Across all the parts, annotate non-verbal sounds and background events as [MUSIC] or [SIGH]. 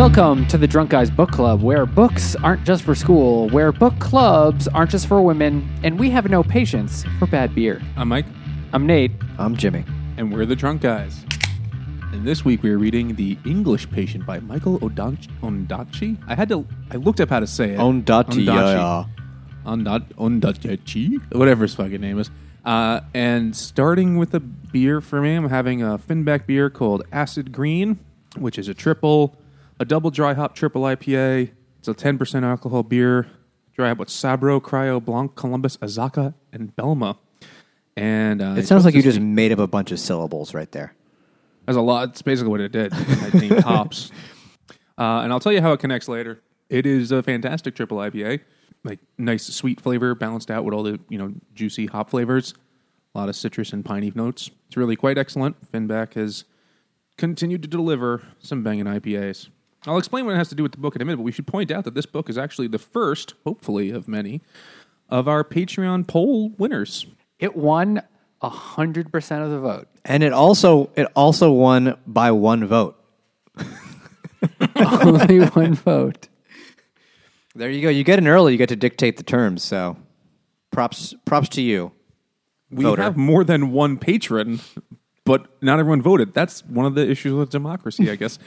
Welcome to the Drunk Guys Book Club, where books aren't just for school, where book clubs aren't just for women, and we have no patience for bad beer. I'm Mike, I'm Nate. I'm Jimmy. and we're the Drunk Guys. And this week we are reading The English Patient by Michael Ondaatje. Ondaatje? I had to, I looked up how to say it. Ondaatje, yeah. Ondaat, Ondaatje, whatever his fucking name is. Uh, and starting with a beer for me, I'm having a Finback beer called Acid Green, which is a triple, a double dry hop triple IPA. It's a 10% alcohol beer. Dry hop with Sabro, Cryo, Blanc, Columbus, Azacca, and Belma. And uh, It sounds like you just made up a bunch of syllables right there. That's a lot. It's basically what it did. I named [LAUGHS] hops. Uh, and I'll tell you how it connects later. It is a fantastic triple IPA. Like nice sweet flavor balanced out with all the, you know, juicy hop flavors. A lot of citrus and piney notes. It's really quite excellent. Finback has continued to deliver some banging IPAs. I'll explain what it has to do with the book in a minute, but we should point out that this book is actually the first, hopefully, of many, of our Patreon poll winners. It won 100% of the vote. And it also it also won by one vote. [LAUGHS] Only one vote. There you go. You get in early, you get to dictate the terms, so props props to you. we voter. have more than one patron, but not everyone voted. That's one of the issues with democracy, I guess.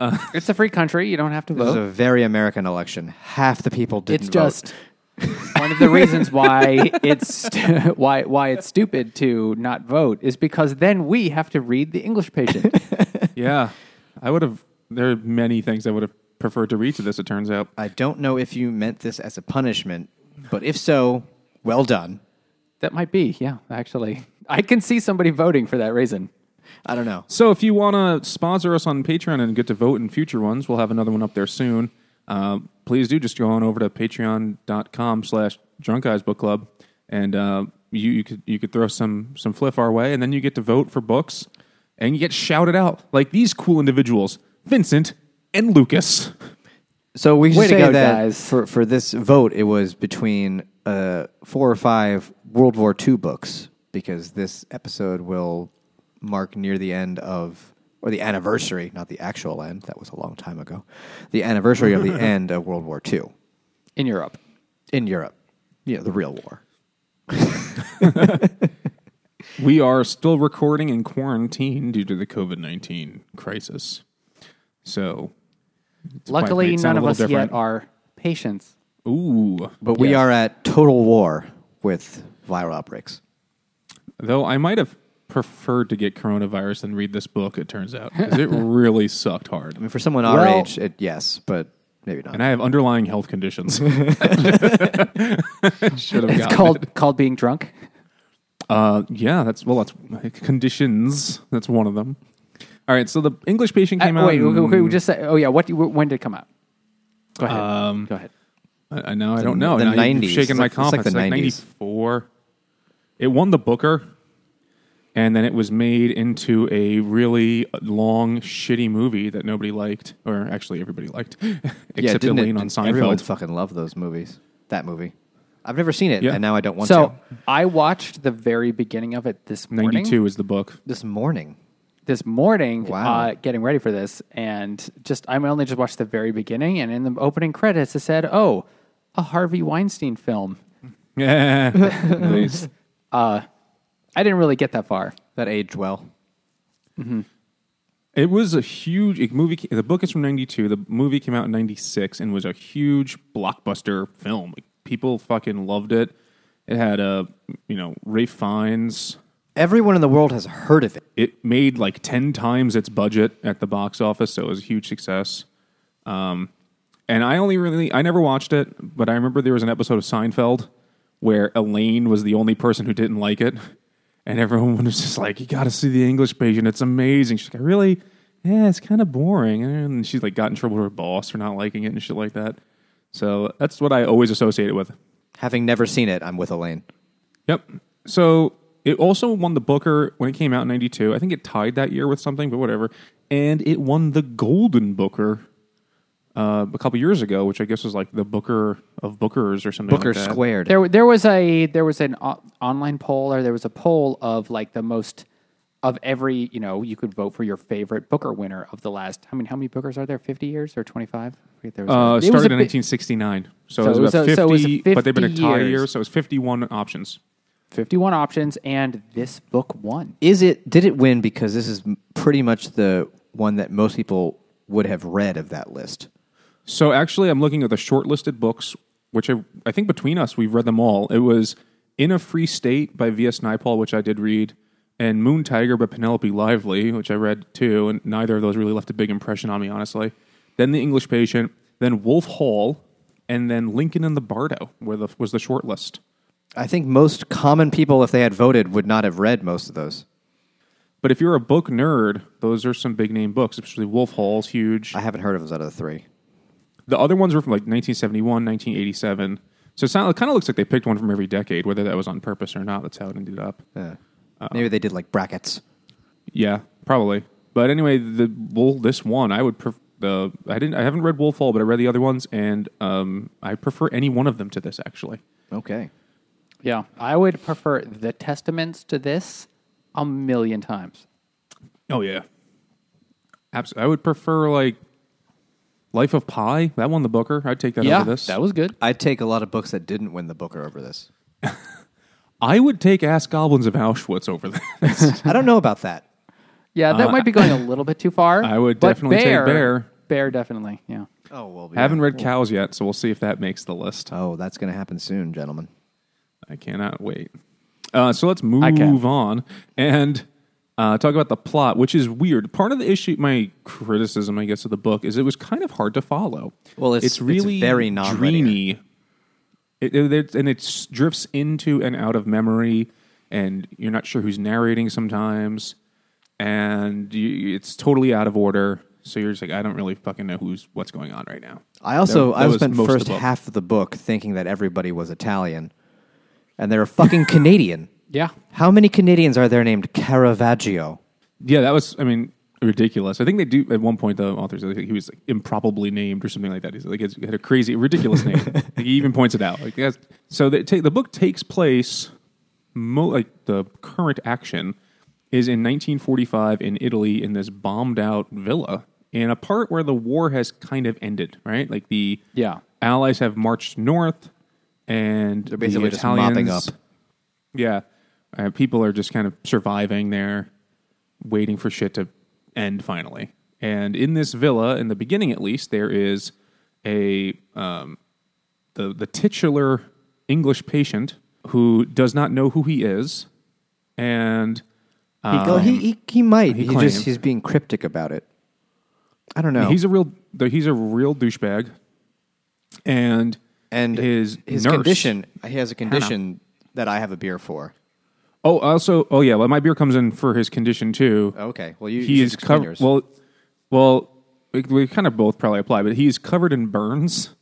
[LAUGHS] It's a free country. You don't have to This is vote. a very American election. Half the people didn't It's vote. just [LAUGHS] one of the reasons why it's [LAUGHS] why why it's stupid to not vote is because then we have to read the English patient. yeah, I would have. There are many things I would have preferred to read to this. It turns out. I don't know if you meant this as a punishment, but if so, well done. that might be, yeah, actually. I can see somebody voting for that reason. I don't know. So if you want to sponsor us on Patreon and get to vote in future ones, we'll have another one up there soon. Uh, please do just go on over to patreon.com slash drunk guys book club and uh, you, you could you could throw some some fliff our way and then you get to vote for books and you get shouted out like these cool individuals Vincent and Lucas. So we should Way to say go, that guys. for for this vote, it was between uh, four or five World War II books because this episode will mark near the end of or the anniversary, not the actual end. That was a long time ago. The anniversary of the [LAUGHS] end of World War II In Europe. in Europe. You know, the real war. [LAUGHS] We are still recording in quarantine due to the COVID nineteen crisis. So, Luckily, none of us little yet are patients. Ooh, But we Yes. are at total war with viral outbreaks. though I might have preferred to get coronavirus than read this book. It turns out 'cause it really [LAUGHS] sucked hard, I mean, for someone our Well- age, it, yes, but maybe not. and I have underlying health conditions. [LAUGHS] [LAUGHS] Should have It's gotten called it. called being drunk. Uh, yeah, that's well, that's conditions. That's one of them. All right, so the English patient came Uh, out. wait, in- okay, we just say, oh yeah, what? do you- When did it come out? Go ahead. Um, Go ahead. I, I know. I don't know. the Now you've 90s. Shaking It's my like- it's like confidence. the like 90s. 94. It won the Booker, and then it was made into a really long, shitty movie that nobody liked, or actually everybody liked, [LAUGHS] except didn't it- Elaine on didn't Everyone fucking loved those movies. That movie. I've never seen it, Yeah. and now I don't want So to. So I watched the very beginning of it this morning. 92 is the book. This morning. This morning, Wow. uh, getting ready for this, and just I only just watched the very beginning, and in the opening credits, it said, "Oh, a Harvey Weinstein film." Yeah. [LAUGHS] nice. I didn't really get that far. That aged well. It was a huge it- movie. The book is from '92. The movie came out in '96 and was a huge blockbuster film. Like, people fucking loved it. It had a, you know, Ralph Fiennes. Everyone in the world has heard of it. It made like ten times its budget at the box office, so it was a huge success. Um, and I only really, I never watched it, but I remember there was an episode of Seinfeld where Elaine was the only person who didn't like it, and everyone [LAUGHS] was just like, "You got to see the English patient; it's amazing." She's like, I "Really? Yeah, it's kind of boring." And she like got in trouble with her boss for not liking it and shit like that. So that's what I always associate it with. Having never seen it, I'm with Elaine. Yep. So it also won the Booker when it came out in '92. I think it tied that year with something, but whatever. And it won the Golden Booker uh, a couple years ago, which I guess was like the Booker of Bookers or something. Booker like that. squared. There, there was a there was an o- online poll, or there was a poll of like the most of every, you know, you could vote for your favorite Booker winner of the last. I mean, how many Bookers are there? Fifty years or twenty five? There was Uh, a- it was started a in 1969, so, So it was it was about a- 50, so it was but they've been a tie years. year, so it was 51 options. 51 options, and this book won. Is it? Did it win because this is pretty much the one that most people would have read of that list? So actually, I'm looking at the shortlisted books, which I, I think between us we've read them all. It was In a Free State by V.S. Naipaul, which I did read, and Moon Tiger by Penelope Lively, which I read too, and neither of those really left a big impression on me, honestly. Then The English Patient, then Wolf Hall, and then Lincoln in the Bardo were the, was the shortlist. I think most common people, if they had voted, would not have read most of those. But if you're a book nerd, those are some big name books, especially Wolf Hall's huge. I haven't heard of those out of the three. The other ones were from like 1971, 1987. So it's not, it kind of looks like they picked one from every decade, whether that was on purpose or not. That's how it ended up. Yeah. Maybe they did like brackets. Yeah, probably. But anyway, the well, this one I would pref- the I didn't I haven't read Wolf Hall, but I read the other ones, and um, I prefer any one of them to this actually. Okay. Yeah, I would prefer the Testaments to this a million times. Oh yeah, absolutely. I would prefer like Life of Pi. That won the Booker. I'd take that yeah, over this. that was good. I'd take a lot of books that didn't win the Booker over this. [LAUGHS] I would take Ass Goblins of Auschwitz over this. [LAUGHS] I don't know about that. Yeah, that might be going a little bit too far. [LAUGHS] I would but definitely take Bear. Bear, definitely. Yeah. Oh well. Haven't read Cows yet, so we'll see if that makes the list. Oh, that's going to happen soon, gentlemen. I cannot wait. Uh, so let's move on and uh, talk about the plot, which is weird. Part of the issue, my criticism, I guess, of the book is it was kind of hard to follow. Well, it's- it's really very non-linear. dreamy, it, it, and it drifts into and out of memory, and you're not sure who's narrating sometimes, and you, it's totally out of order. So you're just like, I don't really fucking know who's what's going on right now. I also That- that I was spent most of first half of the book thinking that everybody was Italian, and they're fucking [LAUGHS] Canadian. Yeah. How many Canadians are there named Caravaggio? Yeah, that was, I mean, ridiculous. I think they do at one point. The authors, I think he was like, improbably named or something like that. He's like he had a crazy, ridiculous name. [LAUGHS] Like, he even points it out. Like, yes. so they take, the book takes place, mo- like the current action is in 1945 in Italy in this bombed out villa in a part where the war has kind of ended. Right, like the Yeah. Allies have marched north, and They're basically the just mopping Italians- up. Yeah, uh, people are just kind of surviving there, waiting for shit to end finally. And in this villa, in the beginning at least, there is a um, the the titular English patient who does not know who he is, and He, he, he he might. he He, just he's being cryptic about it. I don't know. he's a real he's a real douchebag. And and his his nurse, condition. He has a condition that I have a beer for. Oh, also, oh yeah. Well, my beer comes in for his condition too. Okay, well, you- he you is covered. Well, well, we, we kind of both probably apply, but he's covered in burns.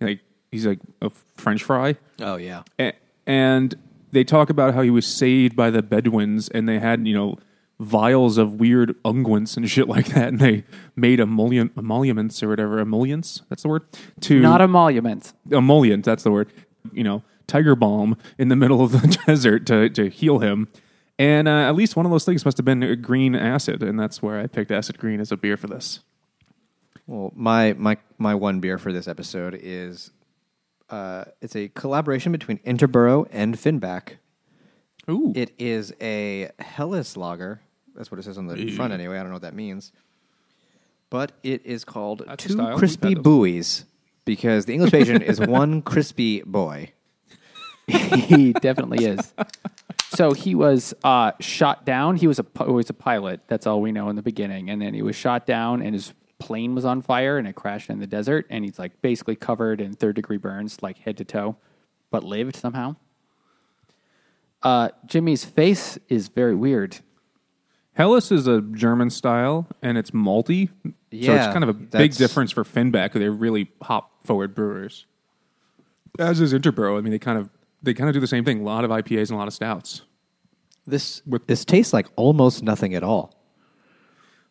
Like he's like a French fry, Oh yeah. A- and they talk about how he was saved by the Bedouins, and they had you know vials of weird unguents and shit like that, and they made emollient, emoluments or whatever emollients. That's the word. To Not emoluments. emollient. That's the word. You know, tiger balm in the middle of the [LAUGHS] desert to to heal him. And uh, at least one of those things must have been green acid, and that's where I picked acid green as a beer for this. Well, my my my one beer for this episode is uh, it's a collaboration between Interboro and Finback. Ooh, It is a Helles lager. That's what it says on the front anyway. I don't know what that means. But it is called That's Two Crispy. Buoys because the English patient is [LAUGHS] one crispy boy. [LAUGHS] he definitely is. So he was uh, shot down. He was a pi- was a pilot. That's all we know in the beginning. And then he was shot down, and his plane was on fire, and it crashed in the desert. And he's like basically covered in third degree burns, like head to toe, but lived somehow. Uh, Jimmy's face is very weird. Helles is a German style, and it's malty. yeah, so it's kind of a big difference for Finback. They're really hop forward brewers. As is Interboro. I mean, they kind of they kind of do the same thing. A lot of IPAs and a lot of stouts. This With- this tastes like almost nothing at all.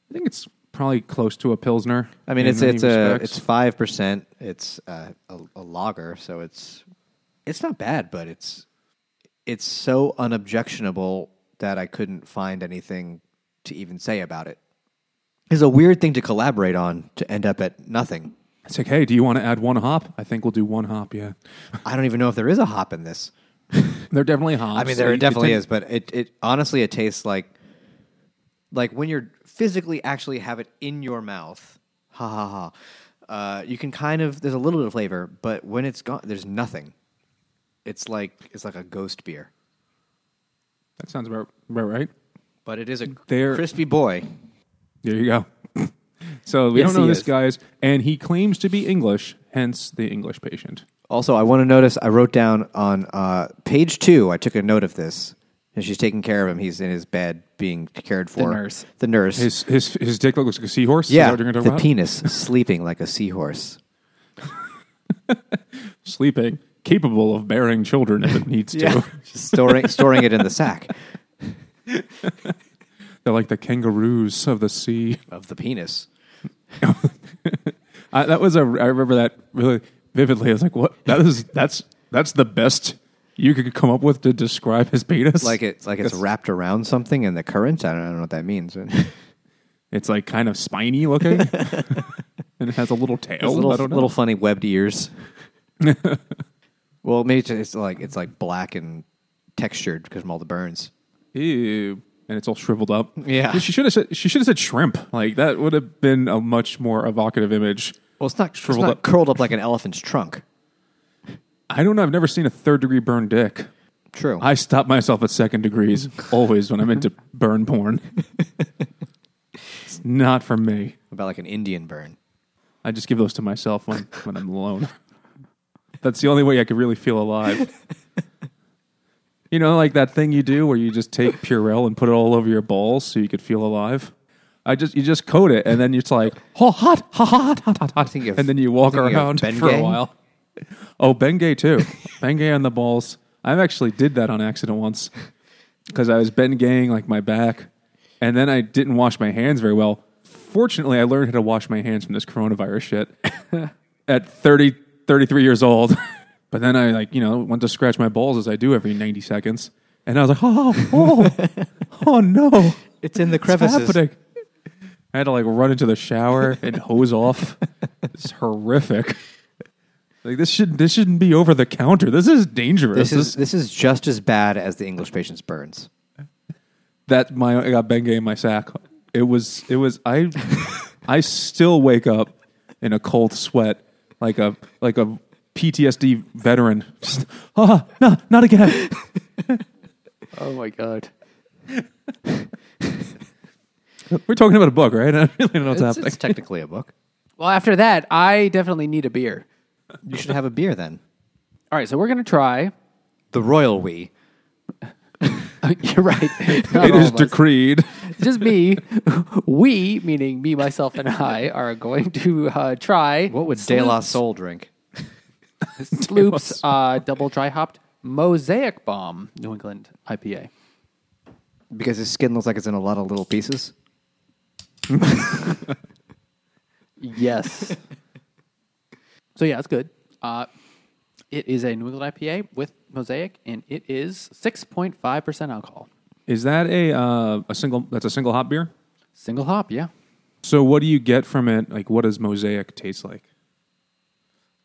I think it's probably close to a pilsner. I mean, it's it's a it's five percent. It's uh, a, a lager, so it's it's not bad, but it's it's so unobjectionable that I couldn't find anything to even say about it. It's a weird thing to collaborate on to end up at nothing. It's like, hey, do you want to add one hop? I think we'll do one hop. Yeah, [LAUGHS] I don't even know if there is a hop in this. [LAUGHS] they're definitely hops. I mean, there could definitely take- is, but it, it honestly it tastes like like when you're physically actually have it in your mouth. Ha ha ha. Uh, you can kind of there's a little bit of flavor, but when it's gone, there's nothing. It's like it's like a ghost beer, That sounds about, about right. but it is a There- crispy boy. There you go. So we Yes, don't know he this is. guy's, and he claims to be English, hence the English patient. Also, I want to notice I wrote down on uh, page two. I took a note of this. And she's taking care of him. He's in his bed, being cared for. nurse. The nurse. His his his dick looks like a seahorse. Is that yeah, what you're gonna talk the about? penis [LAUGHS] sleeping like a seahorse. [LAUGHS] sleeping, capable of bearing children if it needs to. [LAUGHS] Just storing storing it in the sack They're like the kangaroos of the sea. of the penis. [LAUGHS] I, that was a. I remember that really vividly. I was like, "What? That is that's that's the best you could come up with to describe his penis." Like it's like it's wrapped around something in the current. I don't, I don't know what that means. [LAUGHS] It's like kind of spiny looking, [LAUGHS] and it has a little tail. There's little I don't know. little funny webbed ears. well, maybe it's, it's like it's like black and textured because from all the burns. Ew. And it's all shriveled up. Yeah. she should have said she should have said shrimp. Like that would have been a much more evocative image. Well, it's not, it's Shriveled not up. curled up like an elephant's trunk. [LAUGHS] I don't know. I've never seen a third degree burn dick. True. I stop myself at second degrees [LAUGHS] always when I'm into burn porn. it's [LAUGHS] not for me. about like an Indian burn. I just give those to myself when, when I'm alone. That's the only way I could really feel alive. You know, like that thing you do where you just take Purell and put it all over your balls so you could feel alive. I just you just coat it and then it's like oh hot hot hot hot hot hot and then you walk around for a while. Oh, Bengay too. Bengay on the balls. I actually did that on accident once because I was Bengaying like my back, and then I didn't wash my hands very well. Fortunately, I learned how to wash my hands from this coronavirus shit [LAUGHS] at 30, 33 years old. [LAUGHS] but then I like you know went to scratch my balls as I do every ninety seconds, and I was like, oh, oh, [LAUGHS] oh no, It's in the crevices. happening? I had to like run into the shower and hose off. It's horrific. Like this should this shouldn't be over the counter. This is dangerous. This is this is just as bad as the English patient's burns. that my I got Bengay in my sack. It was it was I I still wake up in a cold sweat like a like a PTSD veteran. Just [LAUGHS] ah no not again. [LAUGHS] Oh my god. [LAUGHS] We're talking about a book, right? I don't really know what's It's, happening. it's technically a book. Well, after that, I definitely need a beer. You should have a beer then. All right, so we're gonna try. The royal we. You're right. Not it all is of us. decreed. Just me. We, meaning me, myself, and I, are going to uh, try. What would De La Soul drink? [LAUGHS] Sloop's uh, double dry hopped Mosaic Bomb New England IPA. Because his skin looks like it's in a lot of little pieces. [LAUGHS] Yes. [LAUGHS] so yeah, it's good. Uh, it is a New England IPA with Mosaic, and it is six point five percent alcohol. Is that a uh, a single? That's a single hop beer. Single hop, yeah. So what do you get from it? Like, what does Mosaic taste like?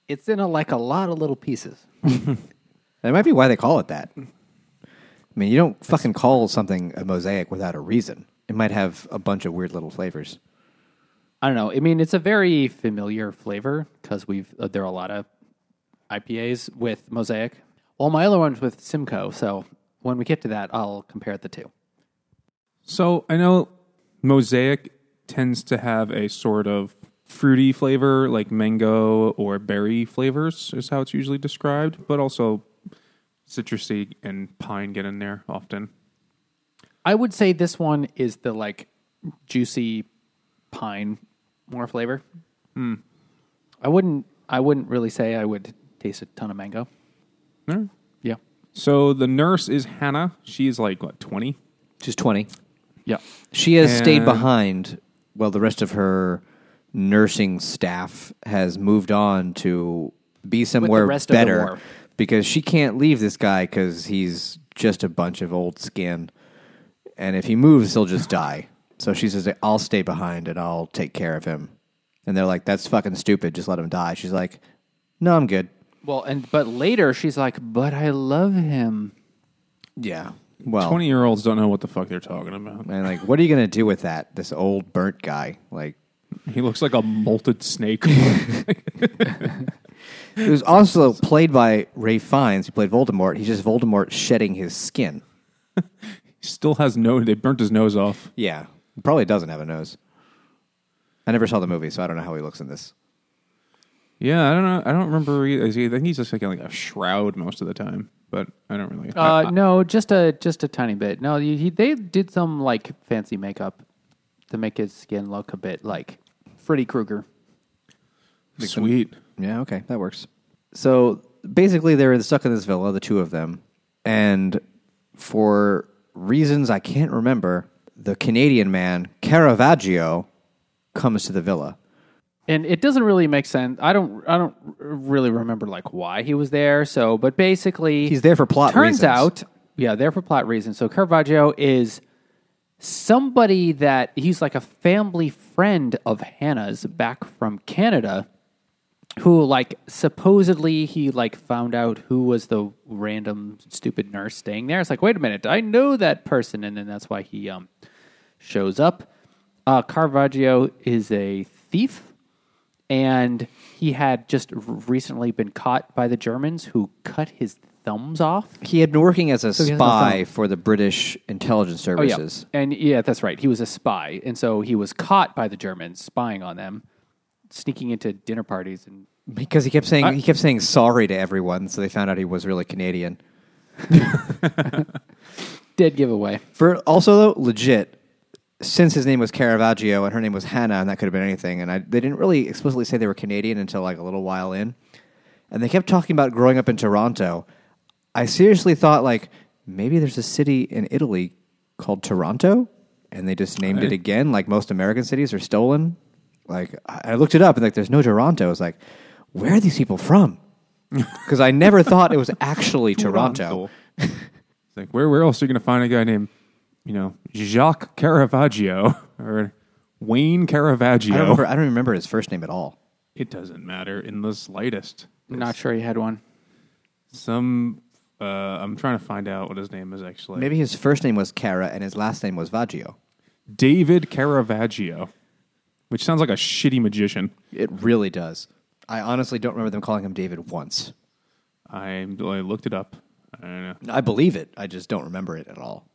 It's in a, like a lot of little pieces. [LAUGHS] That might be why they call it that. I mean, you don't fucking call something a mosaic without a reason. It might have a bunch of weird little flavors. I don't know. I mean, it's a very familiar flavor because we've uh, there are a lot of IPAs with Mosaic. Well, my other one's with Simcoe, so when we get to that, I'll compare the two. So I know Mosaic tends to have a sort of fruity flavor, like mango or berry flavors, is how it's usually described, but also citrusy and pine get in there often. I would say this one is the like juicy pine more flavor. Hmm. I wouldn't. I wouldn't really say I would taste a ton of mango. All right. Yeah. So the nurse is Hannah. She's like what twenty. She's 20. Yeah. She has stayed behind while the rest of her nursing staff has moved on to be somewhere rest better because she can't leave this guy because he's just a bunch of old skin. And if he moves, he'll just die. So she says, I'll stay behind and I'll take care of him. And they're like, that's fucking stupid. Just let him die. She's like, no, I'm good. Well, and but later she's like, "But I love him." Yeah. Well, Twenty year olds don't know what the fuck they're talking about. and like, what are you going to do with that? This old burnt guy. Like, He looks like a molted snake. [LAUGHS] [LAUGHS] He was also played by Ralph Fiennes, He played Voldemort. He's just Voldemort shedding his skin. He still has no. They burnt his nose off. Yeah, he probably doesn't have a nose. I never saw the movie, so I don't know how he looks in this. Yeah, I don't know. I don't remember. Either. I think he's just like, like a shroud most of the time, but I don't really. I- Uh, no, just a just a tiny bit. No, he, he, they did some like fancy makeup to make his skin look a bit like Freddy Krueger. sweet. Yeah, okay, that works. So basically, they're stuck in this villa, the two of them, and for reasons I can't remember, the Canadian man Caravaggio comes to the villa. and it doesn't really make sense. I don't I don't really remember like why he was there. So, but basically, He's there for plot Turns reasons. out, yeah, there for plot reasons. So Caravaggio is somebody that he's like a family friend of Hannah's back from Canada. Who like supposedly he like found out who was the random stupid nurse staying there. It's like, wait a minute, I know that person, and then that's why he um shows up. Uh, Caravaggio is a thief, and he had just recently been caught by the Germans who cut his thumbs off. He had been working as a he has no spy thumb. for the British intelligence Oh, yeah. services. And yeah, that's right. He was a spy. And so he was caught by the Germans spying on them, sneaking into dinner parties and Because he kept saying he kept saying sorry to everyone, so they found out he was really Canadian. [LAUGHS] [LAUGHS] dead giveaway. For also though, legit, since his name was Caravaggio and her name was Hannah, and that could have been anything, and I, they didn't really explicitly say they were Canadian until like a little while in, and they kept talking about growing up in Toronto. I seriously thought like maybe there's a city in Italy called Toronto, and they just named it again, like most American cities are stolen. Like I I looked it up, and like there's no Toronto. I was like, where are these people from? [LAUGHS] Because I never thought it was actually Toronto. [LAUGHS] it's like where where else are you going to find a guy named you know Jacques Caravaggio [LAUGHS] or Wayne Caravaggio? I don't remember. I don't remember his first name at all. It doesn't matter in the slightest. I'm not sure he had one. Some uh, I'm trying to find out what his name is actually. Maybe his first name was Cara and his last name was Vaggio. David Caravaggio, which sounds like a shitty magician. It really does. I honestly don't remember them calling him David once. I, I looked it up. I don't know. I believe it. I just don't remember it at all.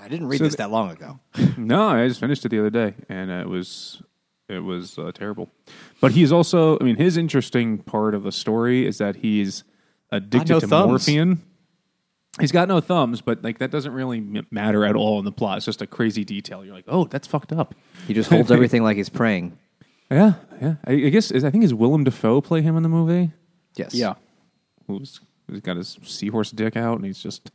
I didn't read So this the- that long ago. [LAUGHS] No, I just finished it the other day, and it was it was uh, terrible. But he's also, I mean, his interesting part of the story is that he's addicted no to thumbs. morphine. He's got no thumbs, but like that doesn't really m- matter at all in the plot. It's just a crazy detail. You're like, oh, that's fucked up. He just holds everything like he's praying. [LAUGHS] Yeah, yeah. I, I guess is, I think is Willem Dafoe play him in the movie. Yes. Yeah. Who's who's got his seahorse dick out and he's just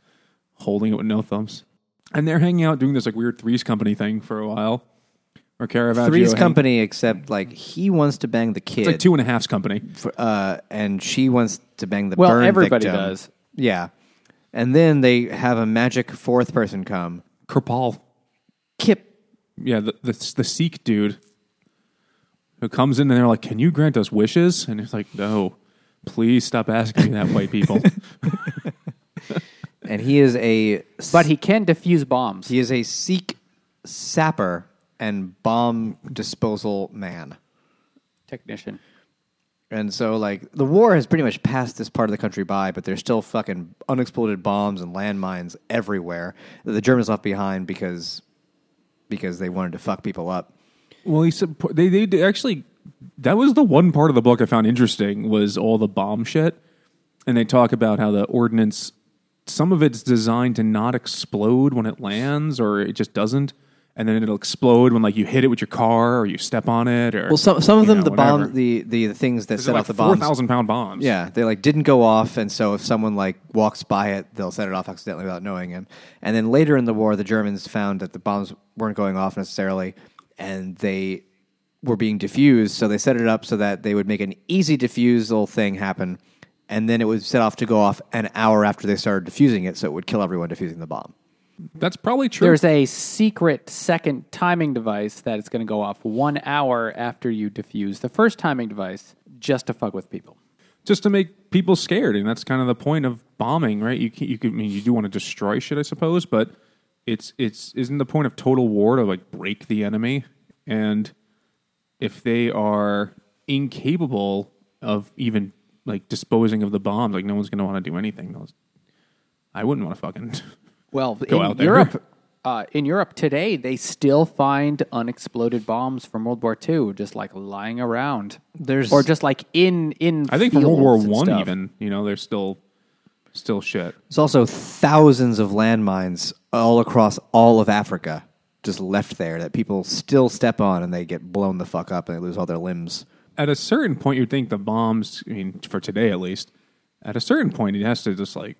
holding it with no thumbs. And they're hanging out doing this like weird Threes Company thing for a while. Or Caravaggio. Three's hang- company, except like he wants to bang the kid, It's like two and a half's company. for, uh, and she wants to bang the Well, burn everybody victim. does. Yeah, and then they have a magic fourth person come. Kirpal. Kip. Yeah, the, the the Sikh dude who comes in and they're like, "Can you grant us wishes?" And he's like, "No, please stop asking me that, white people." [LAUGHS] And he is a But he can defuse bombs. he is a Sikh sapper and bomb disposal man. Technician. And so, like, the war has pretty much passed this part of the country by, but there's still fucking unexploded bombs and landmines everywhere that the Germans left behind because because they wanted to fuck people up. well, he said they they actually that was the one part of the book I found interesting was all the bomb shit, and they talk about how the ordnance some of it's designed to not explode when it lands, or it just doesn't. And then it'll explode when like you hit it with your car or you step on it or Well, some some of them, know, the bomb, the, the the things that set like off the four bombs. thousand pound bombs. Yeah, they like didn't go off, and so if someone like walks by it, they'll set it off accidentally without knowing him. And then later in the war, the Germans found that the bombs weren't going off necessarily, and they were being diffused. So they set it up so that they would make an easy diffusal thing happen, and then it would set off to go off an hour after they started diffusing it, so it would kill everyone diffusing the bomb. That's probably true. There's a secret second timing device that is going to go off one hour after you defuse the first timing device just to fuck with people. just to make people scared, and that's kind of the point of bombing, right? You can, you could I mean you do want to destroy shit, I suppose, but it's it's isn't the point of total war to like break the enemy, and if they are incapable of even like disposing of the bombs, like no one's going to want to do anything. I wouldn't want to fucking. [LAUGHS] Well, Go in out there. Europe, uh, in Europe today, they still find unexploded bombs from World War II just like lying around. There's- or just like in in. I think from World War fields One, stuff. even you know, there's still still shit. There's also thousands of landmines all across all of Africa just left there that people still step on and they get blown the fuck up and they lose all their limbs. At a certain point, you'd think the bombs. I mean, for today at least, at a certain point, it has to just like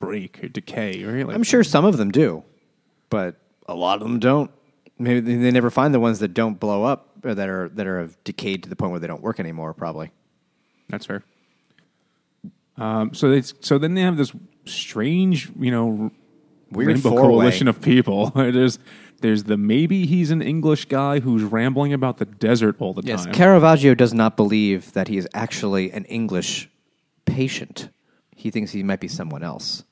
break or decay, right? Like, I'm sure some of them do, but a lot of them don't. Maybe they they never find the ones that don't blow up or that are that are have decayed to the point where they don't work anymore. Probably. That's fair. Um, so they so then they have this strange, you know, Weird rainbow coalition of people. [LAUGHS] there's there's the maybe he's an English guy who's rambling about the desert all the Yes, time. Caravaggio does not believe that he is actually an English patient. He thinks he might be someone else.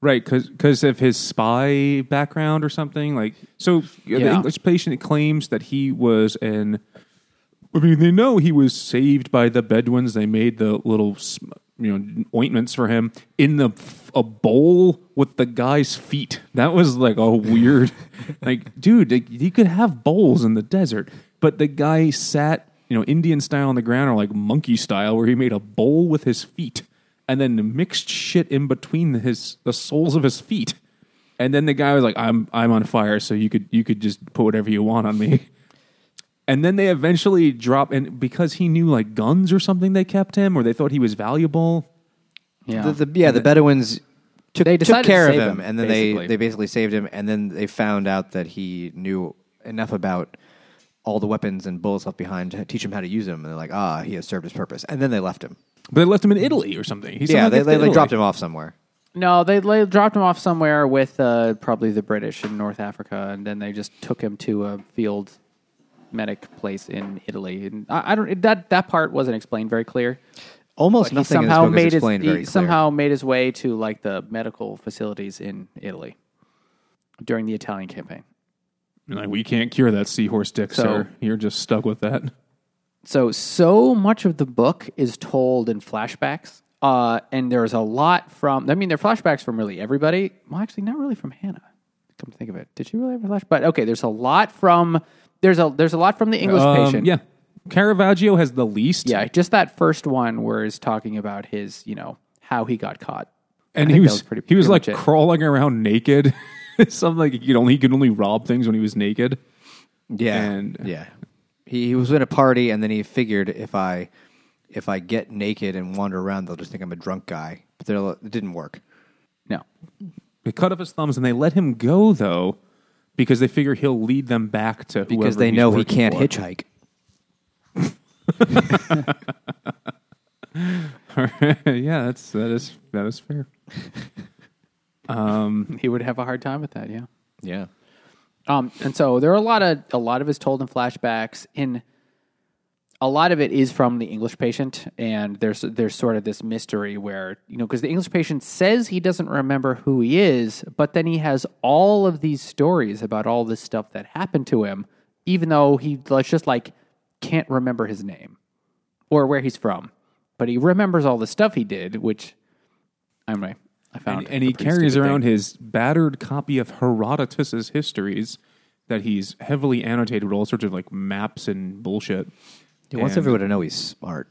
Right, because of his spy background or something. Like, so the English patient claims that he was an. I mean, they know he was saved by the Bedouins. They made the little, you know, ointments for him in the a bowl with the guy's feet. That was like a weird, [LAUGHS] like, dude, he could have bowls in the desert, but the guy sat, you know, Indian style on the ground or like monkey style, where he made a bowl with his feet and then mixed shit in between his the soles of his feet. And then the guy was like, "I'm I'm on fire, so you could you could just put whatever you want on me." [LAUGHS] And then they eventually drop, and because he knew like guns or something, they kept him, or they thought he was valuable. Yeah. The, the, yeah, the Bedouins took, They took decided to care of him, him, and then basically. they they basically saved him, and then they found out that he knew enough about all the weapons and bullets left behind to teach him how to use them, and they're like, ah, he has served his purpose, and then they left him. But they left him in Italy or something. He yeah, somehow they, gets to they, they Italy. dropped him off somewhere. No, they, they dropped him off somewhere with uh, probably the British in North Africa, and then they just took him to a field medic place in Italy. And I, I don't that that part wasn't explained very clear. Almost But he nothing in this somehow book is made his explained he clear. somehow made his way to like the medical facilities in Italy during the Italian campaign. Like we can't cure that seahorse dick, So- sir. You're just stuck with that. So so much of the book is told in flashbacks. Uh, and there's a lot from I mean there are flashbacks from really everybody. Well actually not really from Hannah. Come to think of it. Did she really have a flash? But okay, there's a lot from there's a there's a lot from the English Um, patient. yeah, Caravaggio has the least. Yeah, just that first one where he's talking about his, you know, how he got caught. and I he think that was, was pretty- he was pretty like much it. crawling around naked. [LAUGHS] Something like he could only he could only rob things when he was naked. Yeah, And- yeah. He, he was in a party, and then he figured if I if I get naked and wander around, they'll just think I'm a drunk guy. But they'll- it didn't work. No. They cut off his thumbs and they let him go though, because they figure he'll lead them back to Because whoever they he's know he working can't for. hitchhike. [LAUGHS] [LAUGHS] yeah, that's that is that is fair. [LAUGHS] Um, he would have a hard time with that, yeah. Yeah. Um, and so there are a lot of a lot of is told in flashbacks. In a lot of it is from the English patient, and there's there's sort of this mystery where you know because the English patient says he doesn't remember who he is, but then he has all of these stories about all this stuff that happened to him, even though he let's just like can't remember his name or where he's from, but he remembers all the stuff he did, which anyway I found. And, and he carries around thing. his battered copy of Herodotus's histories that he's heavily annotated with all sorts of like maps and bullshit. He wants And- everyone to know he's smart.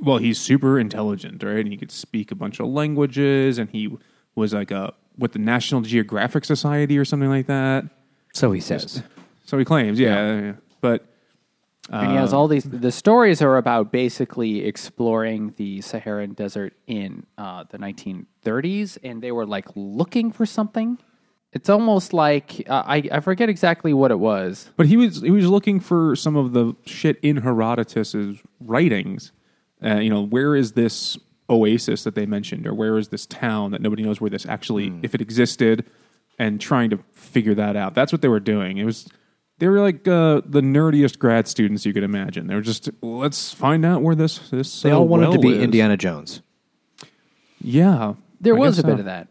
well, he's super intelligent, right? And he could speak a bunch of languages, and he was like a with the National Geographic Society or something like that. So he says. So he claims, yeah. yeah. But and he has all these. The stories are about basically exploring the Saharan desert in uh, the 1930s, and they were like looking for something. It's almost like uh, I I forget exactly what it was. but he was he was looking for some of the shit in Herodotus's writings. Uh, you know, where is this oasis that they mentioned, or where is this town that nobody knows where this actually, if it existed, and trying to figure that out. That's what they were doing. It was they were like uh, the nerdiest grad students you could imagine. They were just let's find out where this this They uh, all wanted to be is." Indiana Jones Yeah, There I was a guess bit of that.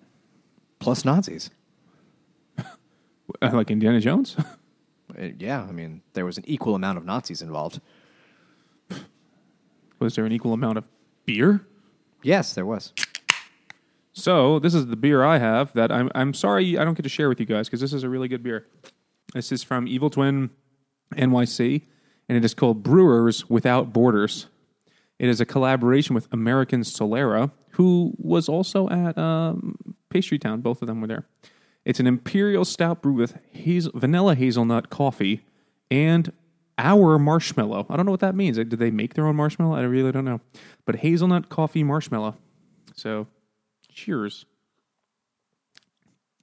plus Nazis. [LAUGHS] Like Indiana Jones. [LAUGHS] Uh, yeah, I mean there was an equal amount of Nazis involved. was there an equal amount of beer? Yes, there was. So this is the beer I have that I'm I'm sorry I don't get to share with you guys because this is a really good beer. This is from Evil Twin NYC, and it is called Brewers Without Borders. It is a collaboration with American Solera, who was also at um, Pastry Town. Both of them were there. It's an imperial stout brewed with hazel, vanilla hazelnut coffee and our marshmallow. I don't know what that means. Did they make their own marshmallow? I really don't know. But hazelnut coffee marshmallow. So, cheers.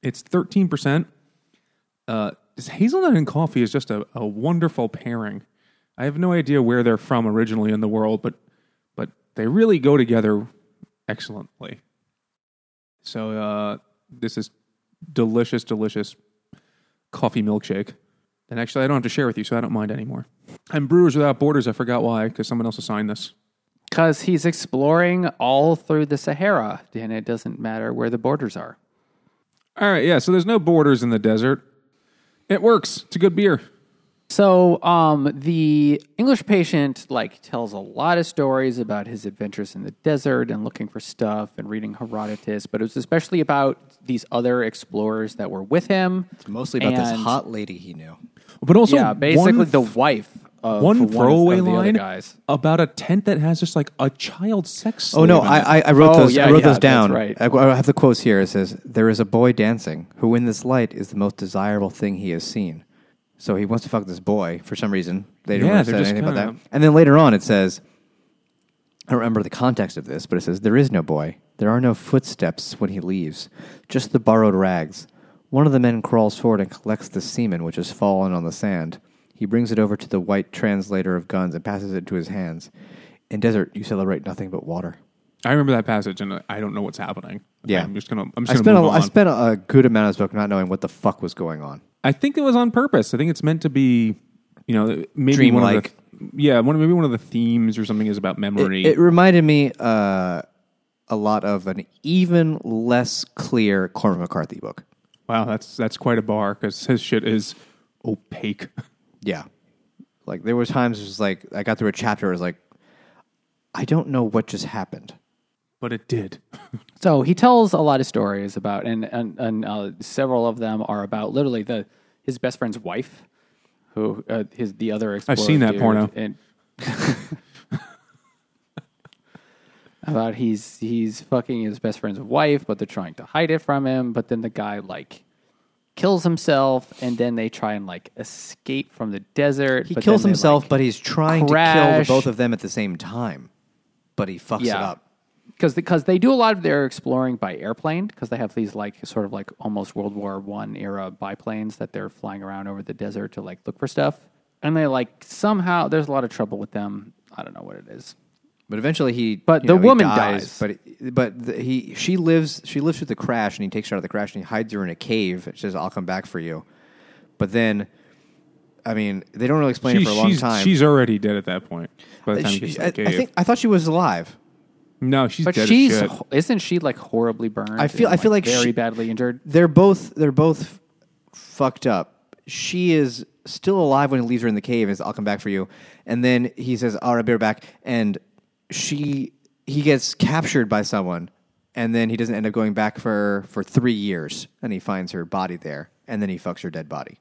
It's 13%. Uh, this hazelnut and coffee is just a, a wonderful pairing. I have no idea where they're from originally in the world, but but they really go together excellently. So uh, this is delicious, delicious coffee milkshake. And actually, I don't have to share with you, so I don't mind anymore. I'm Brewers Without Borders. I forgot why, because someone else assigned this. Because he's exploring all through the Sahara, and it doesn't matter where the borders are. All right, yeah. So there's no borders in the desert. It works. It's a good beer. So, um, the English patient like tells a lot of stories about his adventures in the desert and looking for stuff and reading Herodotus, but it was especially about these other explorers that were with him. It's mostly about this And- hot lady he knew. But also, yeah, basically one, the wife of one one of- throwaway of the other line guys. about a tent that has just like a child sex. Oh no, in. I, I, I wrote Oh, those. yeah, I wrote yeah, those that's down. right. I, I have the quotes here. It says, "There is a boy dancing who, in this light, is the most desirable thing he has seen." So he wants to fuck this boy for some reason. They didn't Yeah, really they're say anything about that. And then later on, it says, I don't remember the context of this, but it says, "There is no boy. There are no footsteps when he leaves. Just the borrowed rags." One of the men crawls forward and collects the semen which has fallen on the sand. He brings it over to the white translator of guns and passes it to his hands. In desert, you celebrate nothing but water. I remember that passage, and I don't know what's happening. Yeah. I'm just gonna. I'm just I spent a, I spent a, good amount of this book not knowing what the fuck was going on. I think it was on purpose. I think it's meant to be, you know, maybe one of the, yeah, one maybe one of the themes or something is about memory. It, it reminded me uh, a lot of an even less clear Cormac McCarthy book. wow, that's that's quite a bar because his shit is opaque. [LAUGHS] Yeah, like there were times it was like I got through a chapter. It was like I don't know what just happened. but it did. [LAUGHS] So he tells a lot of stories about, and and, and uh, several of them are about literally the his best friend's wife, who uh, his the other. I've seen that explorer porno. dude, and [LAUGHS] about he's he's fucking his best friend's wife, but they're trying to hide it from him. But then the guy like kills himself, and then they try and like escape from the desert. He but kills then they, himself, like, but he's trying to kill the both of them at the same time. But he fucks it Yeah. up. because because they do a lot of their exploring by airplane because they have these like sort of like almost World War One era biplanes that they're flying around over the desert to like look for stuff, and they like somehow there's a lot of trouble with them. I don't know what it is. But eventually he. But the know, he woman dies, dies. But but the, he she lives she lives through the crash and he takes her out of the crash and he hides her in a cave. It says, "I'll come back for you." But then, I mean, they don't really explain She- it for a long she's, time. she's already dead at that point. By the uh, time he She- gets I, the I cave. think I thought she was alive. no, she's But dead she's as shit. isn't she like horribly burned? I feel- and, I feel like very she- badly injured. They're both they're both f- fucked up. She is still alive when he leaves her in the cave and says, "I'll come back for you." And then he says, "All right, I'll be right back." And she he gets captured by someone, and then he doesn't end up going back for for three years. And he finds her body there, and then he fucks her dead body.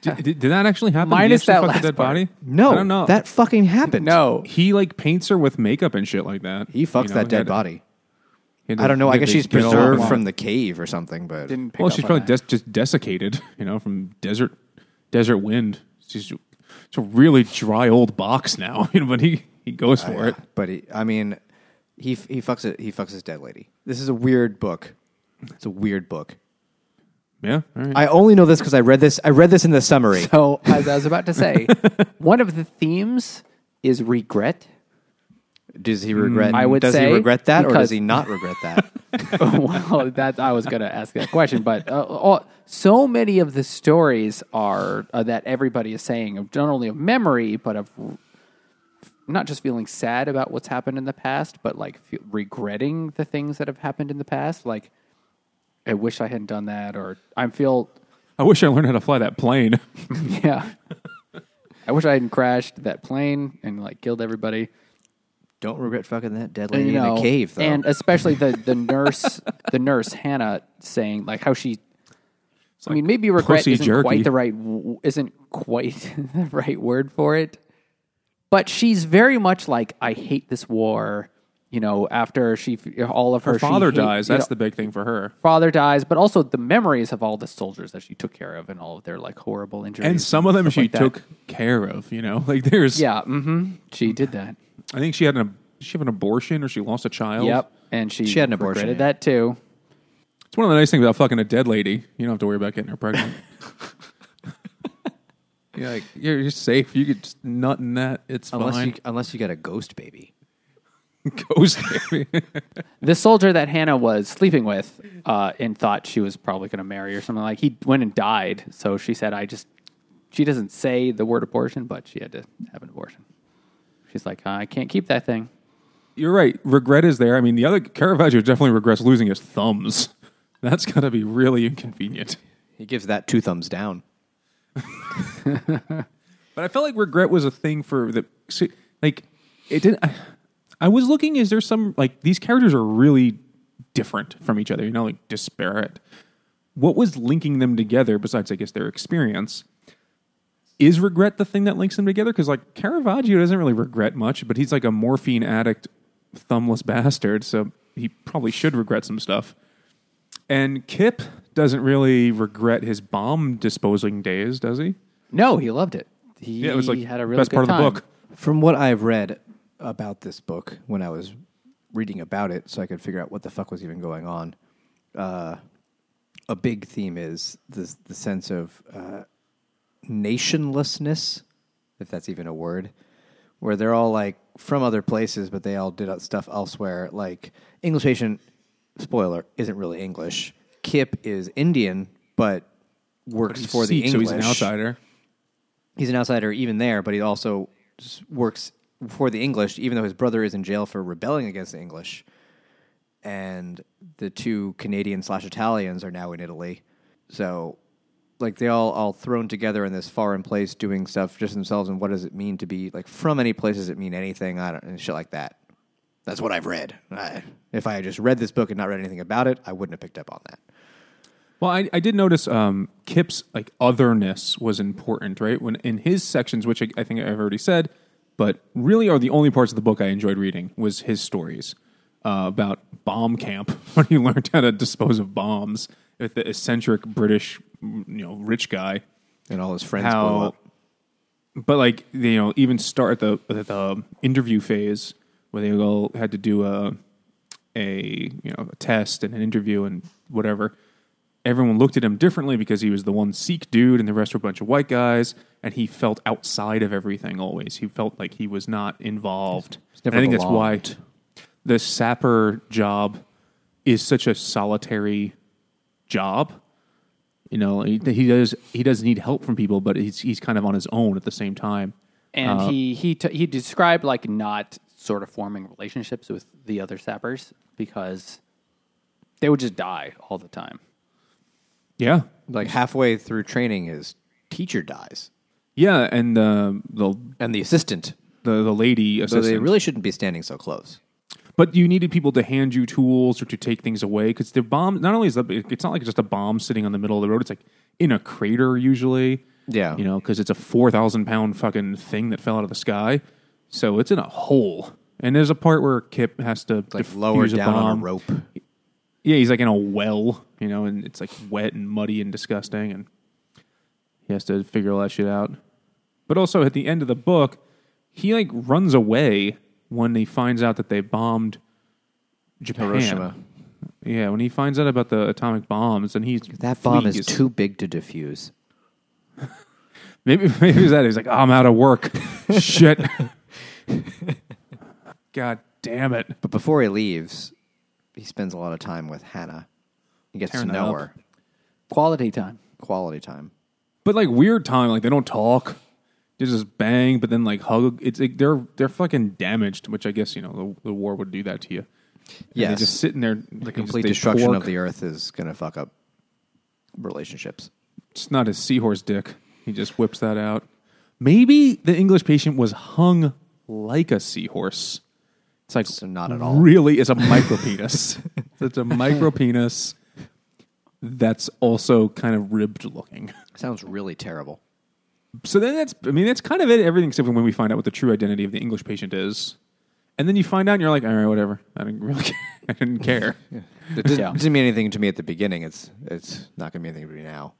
Did, did, did that actually happen? Minus Did he actually that fuck last dead part. body? No, I don't know. that fucking happened. No, he like paints her with makeup and shit like that. he fucks You know, that he dead had- body. he had to- I don't know. he I had guess to she's get all preserved along. from the cave or something. But didn't. Pick Well, up she's on probably that. des- just desiccated, you know, from desert desert wind. She's it's a really dry old box now, [LAUGHS] you know, but he he goes for it. But he, I mean, he he fucks it. He fucks his dead lady. This is a weird book. It's a weird book. Yeah, all right. I only know this because I read this. I read this in the summary. So as I was about to say, [LAUGHS] one of the themes is regret. Does he regret? I would does say he regret that, or does he not regret that? [LAUGHS] well, that I was going to ask that question, but uh, all, so many of the stories are uh, that everybody is saying of not only of memory, but of not just feeling sad about what's happened in the past, but like fe- regretting the things that have happened in the past. Like, I wish I hadn't done that, or I feel, I wish I learned how to fly that plane. [LAUGHS] [LAUGHS] yeah, I wish I hadn't crashed that plane and like killed everybody. Don't regret fucking that dead lady you know, in a cave, though. and especially the the [LAUGHS] nurse, the nurse Hannah saying like how she. I mean, maybe regret pussy isn't jerky. quite the right w- isn't quite the right word for it, but she's very much like I hate this war. You know, after she all of her, Her father hate- dies. you That's know, the big thing for her. father dies, but also the memories of all the soldiers that she took care of and all of their like horrible injuries. And some of them she like took care of. You know, [LAUGHS] like there's. Yeah, mm-hmm. She did that. I think she had an. She have an abortion or she lost a child? Yep, and she She had an abortion, regretted yeah. that too. It's one of the nice things about fucking a dead lady. You don't have to worry about getting her pregnant. [LAUGHS] you're like you're, you're safe. You could just nut in that. It's unless fine. you [LAUGHS] unless you got a ghost baby. Ghost baby. [LAUGHS] the soldier that Hannah was sleeping with uh, and thought she was probably going to marry or something like he went and died. So she said, "I just." She doesn't say the word abortion, but she had to have an abortion. She's like, I can't keep that thing. You're right. Regret is there. I mean, the other Caravaggio definitely regrets losing his thumbs. [LAUGHS] That's got to be really inconvenient. He gives that two thumbs down. [LAUGHS] But I felt like regret was a thing for the like it didn't. I, I was looking. Is there some like these characters are really different from each other? You know, like disparate. What was linking them together besides, I guess, their experience? Is regret the thing that links them together? Because like Caravaggio doesn't really regret much, but he's like a morphine addict, thumbless [LAUGHS] bastard. So he probably should regret some stuff. And Kip doesn't really regret his bomb disposing days, does he? No, he loved it. He Yeah, it was like had a really best good part of the time. book. From what I've read about this book when I was reading about it, so I could figure out what the fuck was even going on, uh, a big theme is this, the sense of uh, nationlessness, if that's even a word, where they're all like from other places, but they all did stuff elsewhere. Like English patient, spoiler, isn't really English. Kip is Indian, but works for the Sikh, English so he's an outsider. he's an outsider even there, but he also works for the English, even though his brother is in jail for rebelling against the English. And the two Canadian slash Italians are now in Italy. So, like, they all all thrown together in this foreign place doing stuff just themselves. And what does it mean to be, like, from any place? Does it mean anything? I don't, and shit like that. That's what I've read. I, if I had just read this book and not read anything about it, I wouldn't have picked up on that. Well, I, I did notice um, Kip's like otherness was important, right? When in his sections, which I, I think I've already said, but really are the only parts of the book I enjoyed reading was his stories uh, about bomb camp [LAUGHS] when he learned how to dispose of bombs with the eccentric British, you know, rich guy. And all his friends blew up. but like you know, even start at the at the interview phase where they all had to do a a you know a test and an interview and whatever. Everyone looked at him differently because he was the one Sikh dude and the rest were a bunch of white guys, and he felt outside of everything always. He felt like he was not involved. And I think that's why the sapper job is such a solitary job. You know, he, he does he does need help from people, but he's he's kind of on his own at the same time. And Uh, he he t- he described like not sort of forming relationships with the other sappers because they would just die all the time. Yeah, Like, halfway through training, his teacher dies. yeah, and uh, the And the assistant the the lady So they really shouldn't be standing so close. But you needed people to hand you tools or to take things away because the bomb. Not only is the, it's not like just a bomb sitting on the middle of the road. It's like in a crater usually. Yeah. you know, because it's a four thousand pound fucking thing that fell out of the sky. So it's in a hole, and there's a part where Kip has to Like lower down on bomb. a rope. Yeah, he's like in a well, you know, and it's like wet and muddy and disgusting, and he has to figure all that shit out. But also at the end of the book, he like runs away when he finds out that they bombed Japan. Hiroshima. Yeah, when he finds out about the atomic bombs, and he's That bomb is too big to defuse. [LAUGHS] Maybe maybe that he's like, I'm out of work. [LAUGHS] Shit. [LAUGHS] God damn it. But before he leaves, he spends a lot of time with Hannah. He gets Tearing to that know up. her. Quality time. Quality time. But like weird time, like they don't talk. They just bang, but then like hug. It's like they're they're fucking damaged, which I guess you know the, the war would do that to you. Yeah, Yes. just sitting there. The complete they destruction pork. of the earth is going to fuck up relationships. It's not his seahorse dick. He just whips that out. Maybe the English patient was hung like a seahorse. It's like So not at all. Really, it's a micro penis. [LAUGHS] it's a micro penis that's also kind of ribbed looking. [LAUGHS] Sounds really terrible. So then that's, I mean, that's kind of it. Everything except when we find out what the true identity of the English patient is. And then you find out and you're like, all right, whatever. I didn't really care. [LAUGHS] I didn't care. [LAUGHS] It didn't, Yeah. didn't mean anything to me at the beginning. It's it's not going to mean anything to me now.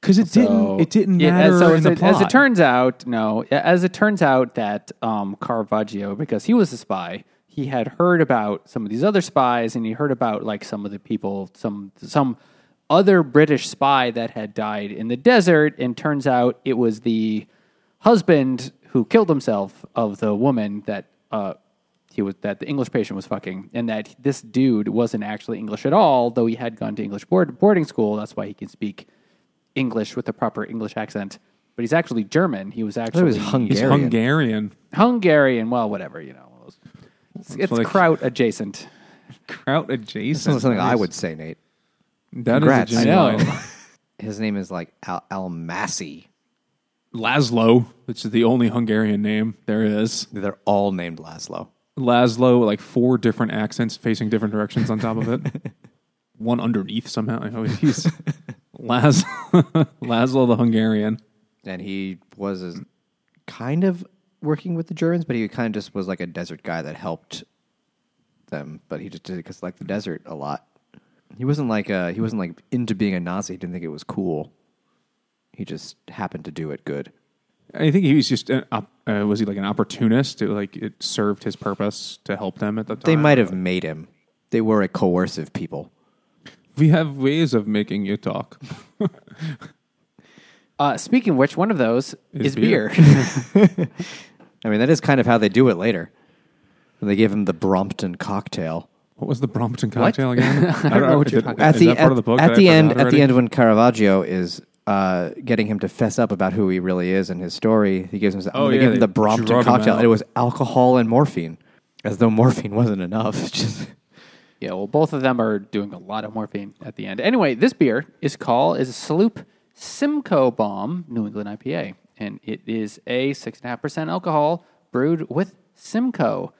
Because it So- didn't, it didn't Yeah, matter so in as the it, plot. as it turns out, no. As it turns out that um, Caravaggio, because he was a spy, he had heard about some of these other spies, and he heard about like some of the people, some some other British spy that had died in the desert, and turns out it was the husband who killed himself of the woman that uh, he was that the English patient was fucking, and that this dude wasn't actually English at all, though he had gone to English board, boarding school. That's why he can speak English with a proper English accent. But he's actually German. He was actually was He's Hungarian. Hungarian. Hungarian. Well, whatever you know. It's, it's like- kraut adjacent. Kraut adjacent. like something I would say, Nate. That is Congrats. a I genuine- know. [LAUGHS] His name is like Al- Almásy. Laszlo, which is the only Hungarian name there is. They're all named Laszlo. Laszlo, like four different accents facing different directions on top of it. [LAUGHS] One underneath somehow. I oh, know [LAUGHS] he's Laz, Laszlo the Hungarian. And he was a, kind of working with the Germans, but he kind of just was like a desert guy that helped them. But he just did it because like the desert a lot. He wasn't like uh he wasn't like into being a Nazi. He didn't think it was cool. He just happened to do it good. I think he was just an, op- uh, was he like an opportunist? To, like it served his purpose to help them at the time. They might have made him. They were a coercive people. We have ways of making you talk. [LAUGHS] Uh, speaking of which, one of those Is is, beer. beer. [LAUGHS] I mean, that is kind of how they do it later. When they give him the Brompton cocktail. What was the Brompton cocktail again? [LAUGHS] I don't know what is you're it- talking At is the that part at, of the book? at the end, at the end, when Caravaggio is uh, getting him to fess up about who he really is and his story, he gives him. Oh, gonna yeah, give him the Brompton cocktail. it was alcohol and morphine, as though morphine wasn't enough. It's [LAUGHS] just Yeah, well, both of them are doing a lot of morphine at the end. Anyway, this beer is called is a Sloop Simcoe Bomb New England IPA, and it is a six and a half percent alcohol brewed with Simcoe.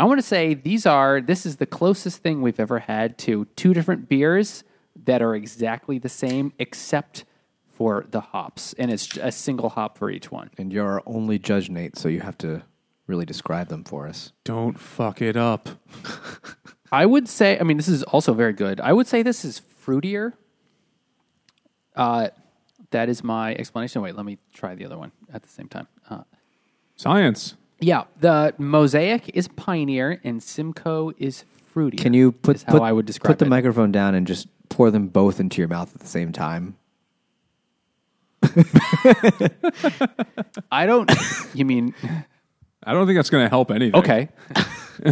I want to say these are this is the closest thing we've ever had to two different beers that are exactly the same except for the hops, and it's a single hop for each one. and you're our only judge, Nate. So you have to really describe them for us. Don't fuck it up. [LAUGHS] I would say, I mean, this is also very good. I would say this is fruitier. Uh, that is my explanation. Wait, let me try the other one at the same time. Uh, Science. Yeah, the Mosaic is Pioneer and Simcoe is fruity. Can you put is how put, I would describe put the it. microphone down and just pour them both into your mouth at the same time? [LAUGHS] I don't. you mean [LAUGHS] I don't think that's going to help anything. okay? [LAUGHS]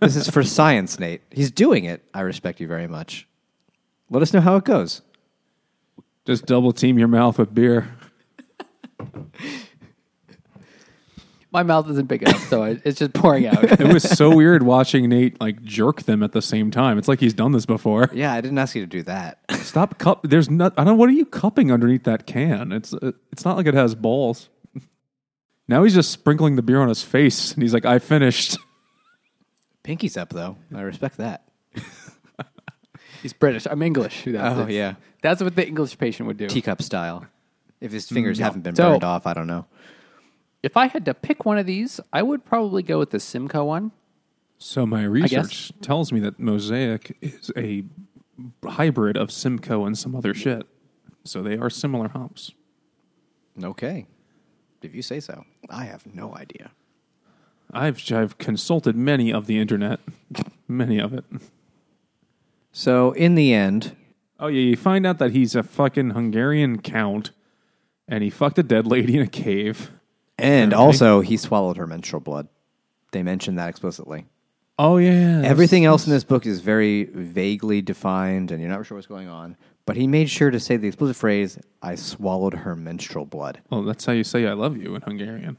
this is for science, Nate. He's doing it. I respect you very much. Let us know how it goes. Just double team your mouth with beer. My mouth isn't big enough, so I- it's just pouring out. It was so weird watching Nate like jerk them at the same time. It's like he's done this before. Yeah, I didn't ask you to do that. [LAUGHS] Stop cup. There's not. I don't. know. What are you cupping underneath that can? It's. Uh, it's not like it has balls. Now he's just sprinkling the beer on his face, and he's like, "I finished." Pinky's up though. I respect that. [LAUGHS] He's British. I'm English. That's Oh, it. yeah. that's what the English patient would do. Teacup style. If his fingers yeah. haven't been So- burned off, I don't know. If I had to pick one of these, I would probably go with the Simcoe one. So my research tells me that Mosaic is a hybrid of Simcoe and some other shit. So they are similar hops. Okay. If you say so. I have no idea. I've I've consulted many of the internet, many of it. So in the end, Oh yeah, you find out that he's a fucking Hungarian count, and he fucked a dead lady in a cave. And Apparently. also he swallowed her menstrual blood. They mentioned that explicitly. Oh yeah. Everything else in this book is very vaguely defined, and you're not sure what's going on. But he made sure to say the explicit phrase, "I swallowed her menstrual blood." Well, that's how you say "I love you" in Hungarian.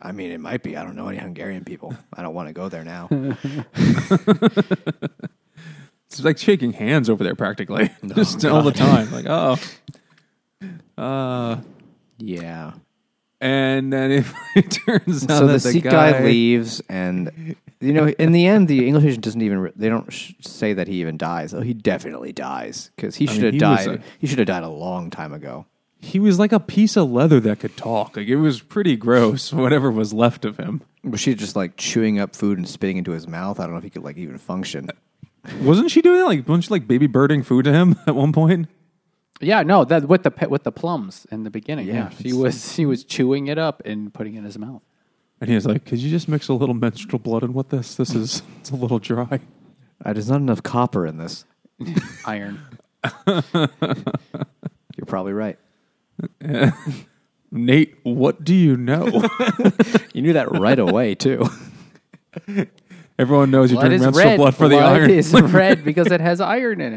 I mean, it might be. I don't know any Hungarian people. I don't want to go there now. [LAUGHS] It's like shaking hands over there, practically, [LAUGHS] [LAUGHS] just all the time. Like, oh, uh, yeah. And then if [LAUGHS] it turns out So that the the Sikh guy, leaves, and you know, in the end, the English agent doesn't even. They don't sh- say that he even dies. Oh, he definitely dies because he should mean, have he died. a- he should have died a long time ago. he was like a piece of leather that could talk. Like it was pretty gross. [LAUGHS] Whatever was left of him. Was she just like chewing up food and spitting into his mouth? I don't know if he could like even function. Wasn't she doing that? Like, wasn't she like baby birding food to him [LAUGHS] at one point? Yeah, no, that with the with the plums in the beginning. Yeah, Yeah, she was she was chewing it up and putting it in his mouth. And he was like, "Could you just mix a little menstrual blood in with this? This is [LAUGHS] it's a little dry." Uh, there's not enough copper in this. [LAUGHS] Iron. [LAUGHS] You're probably right. Nate, what do you know? You knew that right away too. Everyone knows you Blood drink is menstrual red. blood for the Blood iron. is red because it has iron in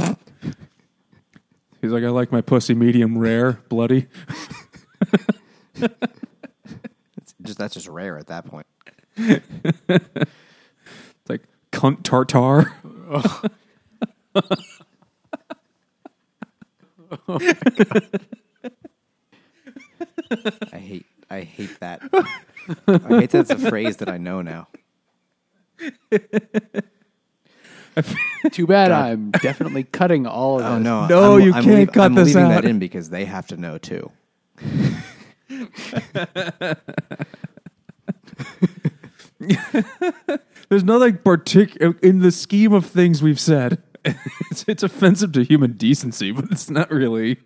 it. He's like, I like my pussy medium rare, bloody. It's just that's just rare at that point. It's like cunt tartar. I hate I hate that. I hate that's a phrase that I know now. [LAUGHS] Too bad I'm definitely cutting all of [LAUGHS] oh, this. Oh no! No, I'm, you I'm can't leave- cut I'm this leaving out. that in because they have to know too. [LAUGHS] There's nothing particular in the scheme of things we've said. It's, it's offensive to human decency, but it's not really.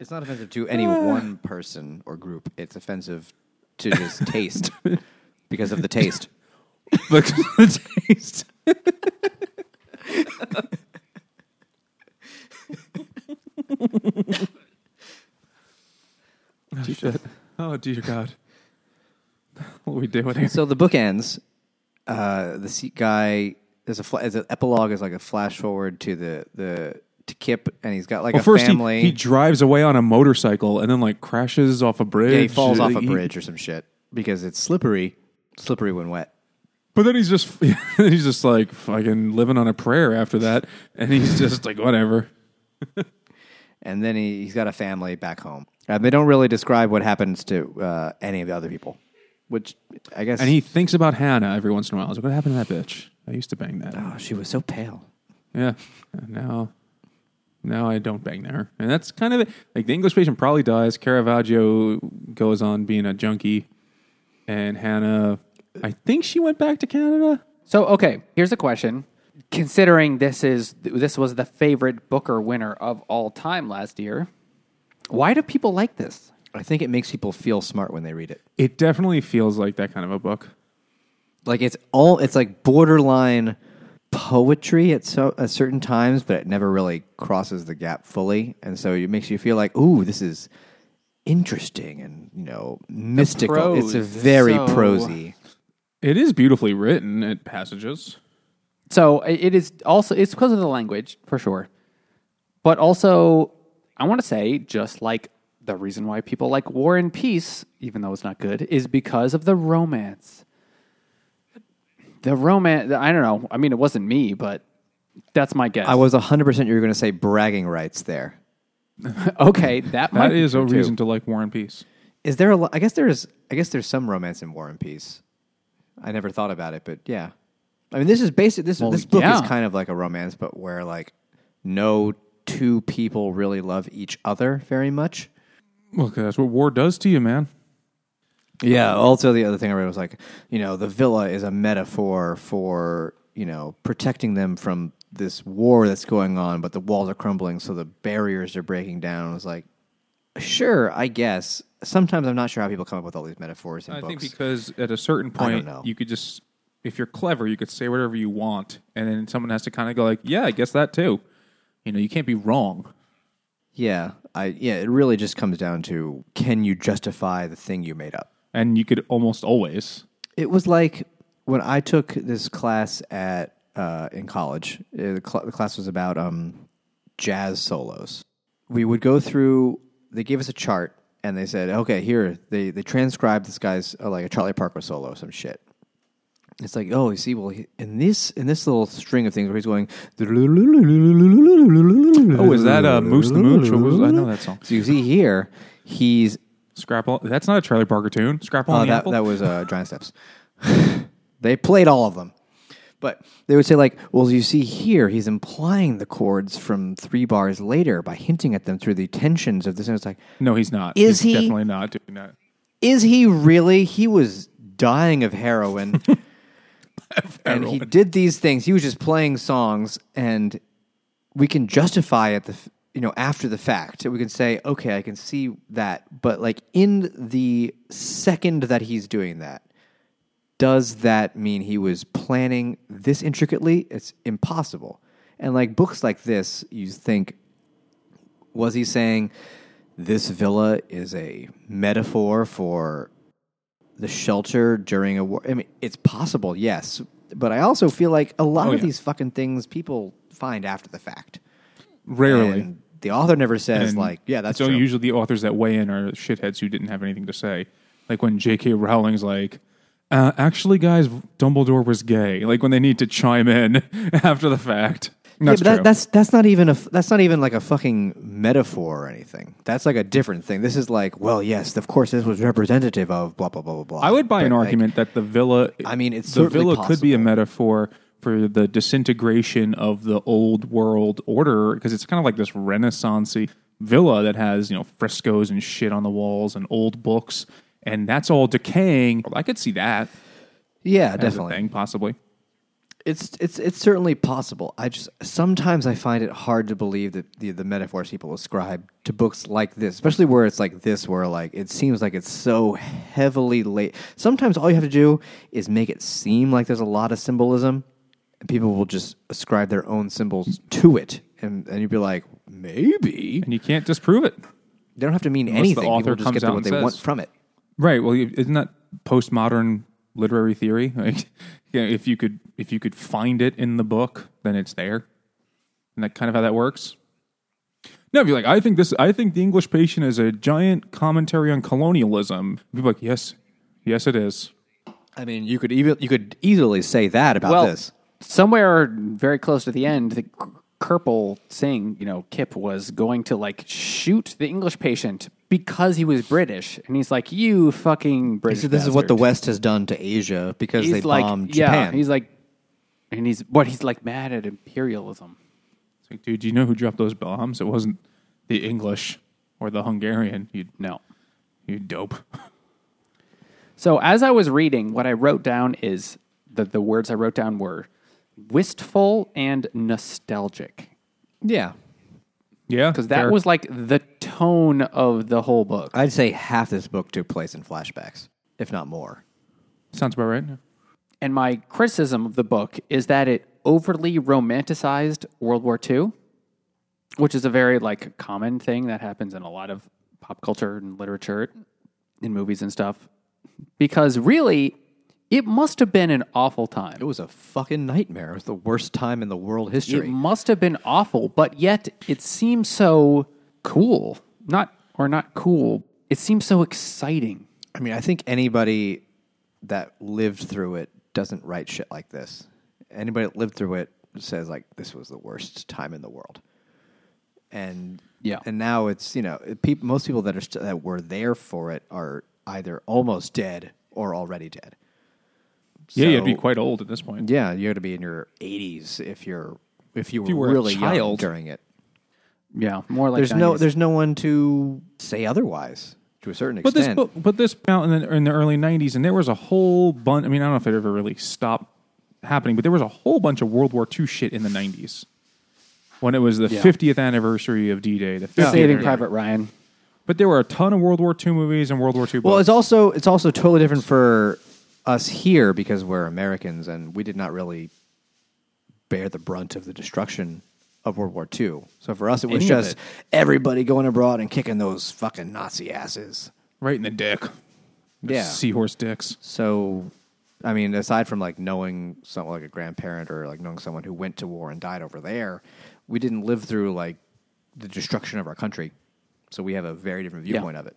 It's not offensive to any one person or group. It's offensive to just taste because of the taste. But the taste. [LAUGHS] oh, shit. Oh, dear God. What are we doing here? So the book ends. Uh, the Sikh guy there's a as an epilogue is like a flash forward to the the to Kip, and he's got like Well, a first he, family. he drives away on a motorcycle and then like crashes off a bridge. yeah, he falls off a He- bridge or some shit because it's slippery, slippery when wet. But then he's just [LAUGHS] he's just like fucking living on a prayer after that, and he's just like whatever. [LAUGHS] And then he, he's got a family back home. And they don't really describe what happens to uh, any of the other people, which I guess. And he thinks about Hannah every once in a while. He's like, what happened to that bitch? I used to bang that. oh, she was so pale. Yeah. And now, now I don't bang her. And that's kind of it. Like the English patient probably dies. Caravaggio goes on being a junkie, and Hannah, I think she went back to Canada. So okay, here's a question. Considering this is this was the favorite Booker winner of all time last year, why do people like this? I think it makes people feel smart when they read it. It definitely feels like that kind of a book. Like it's all it's like borderline poetry at so at certain times, but it never really crosses the gap fully, and so it makes you feel like, ooh, this is interesting and you know mystical. prose it's a very so- prosy. It is beautifully written at passages. So it is also it's because of the language for sure, but also I want to say just like the reason why people like War and Peace, even though it's not good, is because of the romance. The romance. I don't know. I mean, it wasn't me, but that's my guess. I was hundred percent you were going to say bragging rights there. [LAUGHS] okay. That might That be is a too. reason to like War and Peace. Is there a? lo- I guess there's. I guess there's some romance in War and Peace. I never thought about it, but yeah. I mean, this is basic. This Well, this book yeah. is kind of like a romance, but where like no two people really love each other very much. Well, 'cause that's what war does to you, man. Yeah. Also, the other thing I read was like, you know, the villa is a metaphor for you know protecting them from this war that's going on, but the walls are crumbling, so the barriers are breaking down. It was like, sure, I guess. Sometimes I'm not sure how people come up with all these metaphors in I books. think because at a certain point, you could just, if you're clever, you could say whatever you want, and then someone has to kind of go like, "Yeah, I guess that too." You know, you can't be wrong. Yeah, I yeah, it really just comes down to can you justify the thing you made up? and you could almost always. It was like when I took this class at uh, in college. uh, The, cl- the class was about um, jazz solos. We would go through. They gave us a chart, and they said, "Okay, here they they transcribed this guy's uh, like a Charlie Parker solo, some shit." It's like, oh, you see, well, he, in this in this little string of things where he's going, Oh, is that uh, Moose the Mooch? I know that song. So you see here, he's Scrapple. That's not a Charlie Parker tune. Scrapple on the that, apple. that was uh, Giant Steps. [LAUGHS] they played all of them. But they would say, like, well, you see here, he's implying the chords from three bars later by hinting at them through the tensions of this. And it's like, no, he's not. Is he's he? Definitely not doing that. is he really? He was dying of heroin. [LAUGHS] and he did these things. He was just playing songs, and we can justify it. The you know after the fact, we can say, okay, I can see that. But like in the second that he's doing that, does that mean he was planning this intricately? It's impossible. And like books like this, you think, was he saying this villa is a metaphor for the shelter during a war? I mean, it's possible, yes. But I also feel like a lot Oh, of yeah. these fucking things people find after the fact. Rarely. And the author never says, And like, yeah, that's so true. usually the authors that weigh in are shitheads who didn't have anything to say. Like when J.K. Rowling's like, uh, actually, guys, Dumbledore was gay. Like when they need to chime in [LAUGHS] after the fact. And yeah, That's but that, true. that's that's not even a that's not even like a fucking metaphor or anything. That's like a different thing. This is like, well, yes, of course, this was representative of blah blah blah blah blah. I would buy But, an like, argument that the villa. I mean, it's the certainly villa could be a metaphor for the disintegration of the old world order because it's kind of like this renaissancey villa that has you know frescoes and shit on the walls and old books and that's all decaying i could see that Yeah, definitely. thing possibly It's it's it's certainly possible. I just sometimes I find it hard to believe that the the metaphors people ascribe to books like this, especially where it's like this, where like it seems like it's so heavily late. Sometimes all you have to do is make it seem like there's a lot of symbolism, and people will just ascribe their own symbols to it, and and you'd be like, maybe and you can't disprove it they don't have to mean Unless the anything. author people just comes get out what they says- want from it. Right well isn't that postmodern literary theory like you know, if you could if you could find it in the book then it's there and that kind of how that works no if you're like i think this i think the english patient is a giant commentary on colonialism people are like yes yes it is I mean, you could even you could easily say that about well, this. somewhere very close to the end, the K- Kirpal Singh, you know, Kip was going to like shoot the English patient because he was British, and he's like, "You fucking He British." said, "This is what the bastard." West has done to Asia because He's they like, bombed yeah, Japan." he's like, and he's what he's like mad at imperialism. it's like dude do you know who dropped those bombs it wasn't the english or the hungarian you No. you dope So as I was reading, what I wrote down is the the words I wrote down were wistful and nostalgic yeah. Yeah because that fair. was like the tone of the whole book. I'd say half this book took place in flashbacks, if not more. sounds about right And my criticism of the book is that it overly romanticized World War II, which is a very like common thing that happens in a lot of pop culture and literature, in movies and stuff. Because really, it must have been an awful time. It was a fucking nightmare. It was the worst time in the world history. It must have been awful, but yet it seems so cool. Not or not cool. It seems so exciting. I mean, I think anybody that lived through it doesn't write shit like this. Anybody that lived through it says like this was the worst time in the world. And Yeah. and now it's you know people most people that are st- that were there for it are either almost dead or already dead. Yeah you'd be quite old at this point Yeah, you got to be in your 80s if you're if you were, you were a really young during it. Yeah, more like There's no there's no one to say otherwise to a certain extent. But this extent. book, but this out in the, in the early '90s, and there was a whole bunch. I mean, I don't know if it ever really stopped happening, but there was a whole bunch of World War II shit in the '90s when it was the Yeah. 50th anniversary of D-Day. The 50th Saving. Private Ryan. But there were a ton of World War II movies and World War II. well, it's also it's also totally different for us here because we're Americans and we did not really bear the brunt of the destruction of World War II. So for us, it was Any of just it. everybody going abroad and kicking those fucking Nazi asses. right in the dick. Yeah. Seahorse dicks. So, I mean, aside from like knowing someone like a grandparent or like knowing someone who went to war and died over there, we didn't live through like the destruction of our country. So we have a very different viewpoint of it.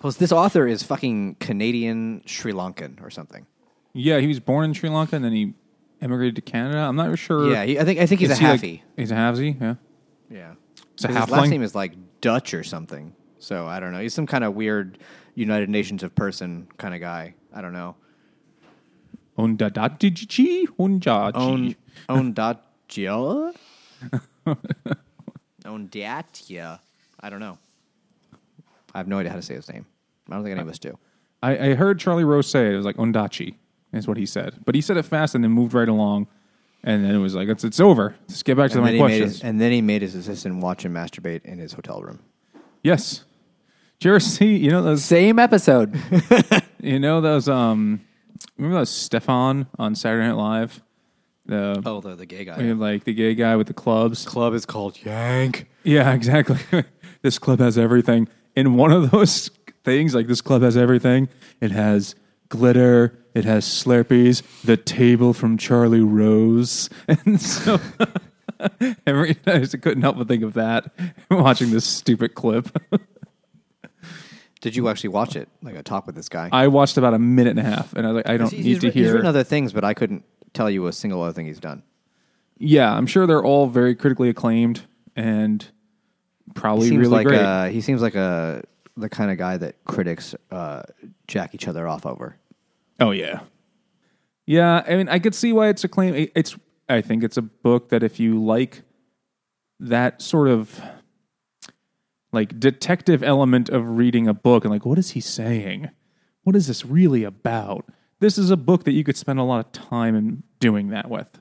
Plus, this author is fucking Canadian Sri Lankan or something. Yeah, he was born in Sri Lanka and then he emigrated to Canada. I'm not sure. Yeah, he, I think I think he's a Is he, like- halfie. he's a halfsy. Yeah. yeah, He's a 'Cause his halfling? last name is like Dutch or something. So I don't know. He's some kind of weird United Nations of person kind of guy. I don't know. Ondadajichi Unjaji. Own own [LAUGHS] Datya. I don't know. I have no idea how to say his name. I don't think any of us do. I, I heard Charlie Rose say it. It was like Ondachi, is what he said. But he said it fast and then moved right along. And then it was like, it's, it's over. Let's get back to And my then, questions. his, and then he made his assistant watch him masturbate in his hotel room. yes. Did you ever see, you know, those, Same episode. [LAUGHS] you know, those, um, remember those Stefan on Saturday Night Live? The, Oh, the, the gay guy. like the gay guy with the clubs. Club is called Yank. Yeah, [LAUGHS] exactly. this club has everything. In one of [LAUGHS] those things, like this club has everything, it has glitter, it has Slurpees, the table from Charlie Rose. [LAUGHS] And so [LAUGHS] every I just couldn't help but think of that watching this stupid clip. Did you actually watch it? Like a talk with this guy? I watched about a minute and a half and I was like, I don't he's, need he's to writ- he's hear. written other things, but I couldn't tell you a single other thing he's done. yeah, I'm sure they're all very critically acclaimed and probably seems really like great. uh he seems like a the kind of guy that critics uh, jack each other off over. Oh yeah, yeah. I mean, I could see why it's a claim. It's. I think it's a book that if you like that sort of like detective element of reading a book and like, what is he saying? What is this really about? This is a book that you could spend a lot of time in doing that with.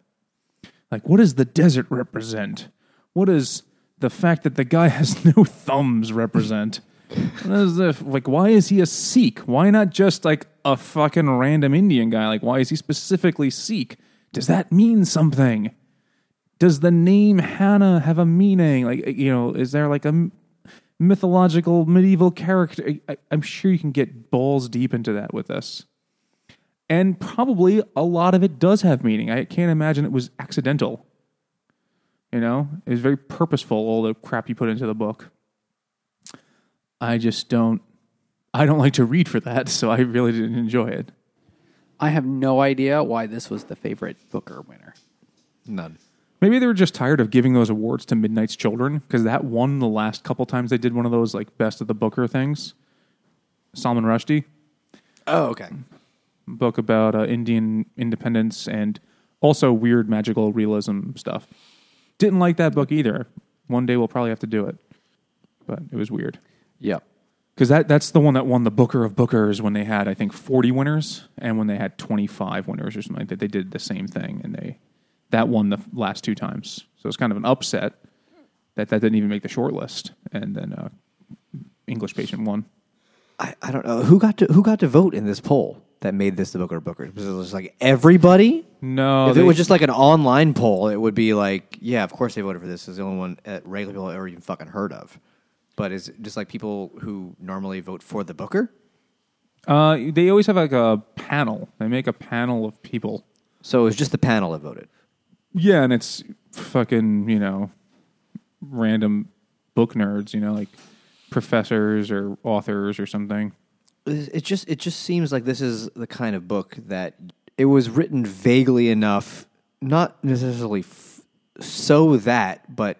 Like, what does the desert represent? What does the fact that the guy has [LAUGHS] no thumbs represent? [LAUGHS] Is the, like, why is he a Sikh? Why not just like a fucking random Indian guy? Like, why is he specifically Sikh? Does that mean something? Does the name Hannah have a meaning? Like, eh, you know, is there like a mythological medieval character? I, I'm sure you can get balls deep into that with this. And probably a lot of it does have meaning. I can't imagine it was accidental. You know, it was very purposeful, all the crap you put into the book. I just don't, I don't like to read for that, so I really didn't enjoy it. I have no idea why this was the favorite Booker winner. None. Maybe they were just tired of giving those awards to Midnight's Children because that won the last couple times they did one of those like best of the Booker things. Salman Rushdie Oh, okay. book about uh, Indian independence and also weird magical realism stuff. Didn't like that book either. One day we'll probably have to do it, but it was weird Yeah. because that that's the one that won the Booker of Bookers when they had I think forty winners and when they had twenty five winners or something like that. They did the same thing and they that won the last two times. So it's kind of an upset that that didn't even make the short list and then uh, English Patient won. I, I don't know who got to who got to vote in this poll that made this the Booker Bookers. Was it just like everybody? No, if they- it was just like an online poll, it would be like, yeah, of course they voted for this. It's the only one that regular people ever even fucking heard of. But is it just like people who normally vote for the Booker? uh, they always have like a panel. They make a panel of people. So it was just the panel that voted. Yeah, and it's fucking, you know, random book nerds, you know, like professors or authors or something. It just it just seems like this is the kind of book that it was written vaguely enough, not necessarily f- so that, but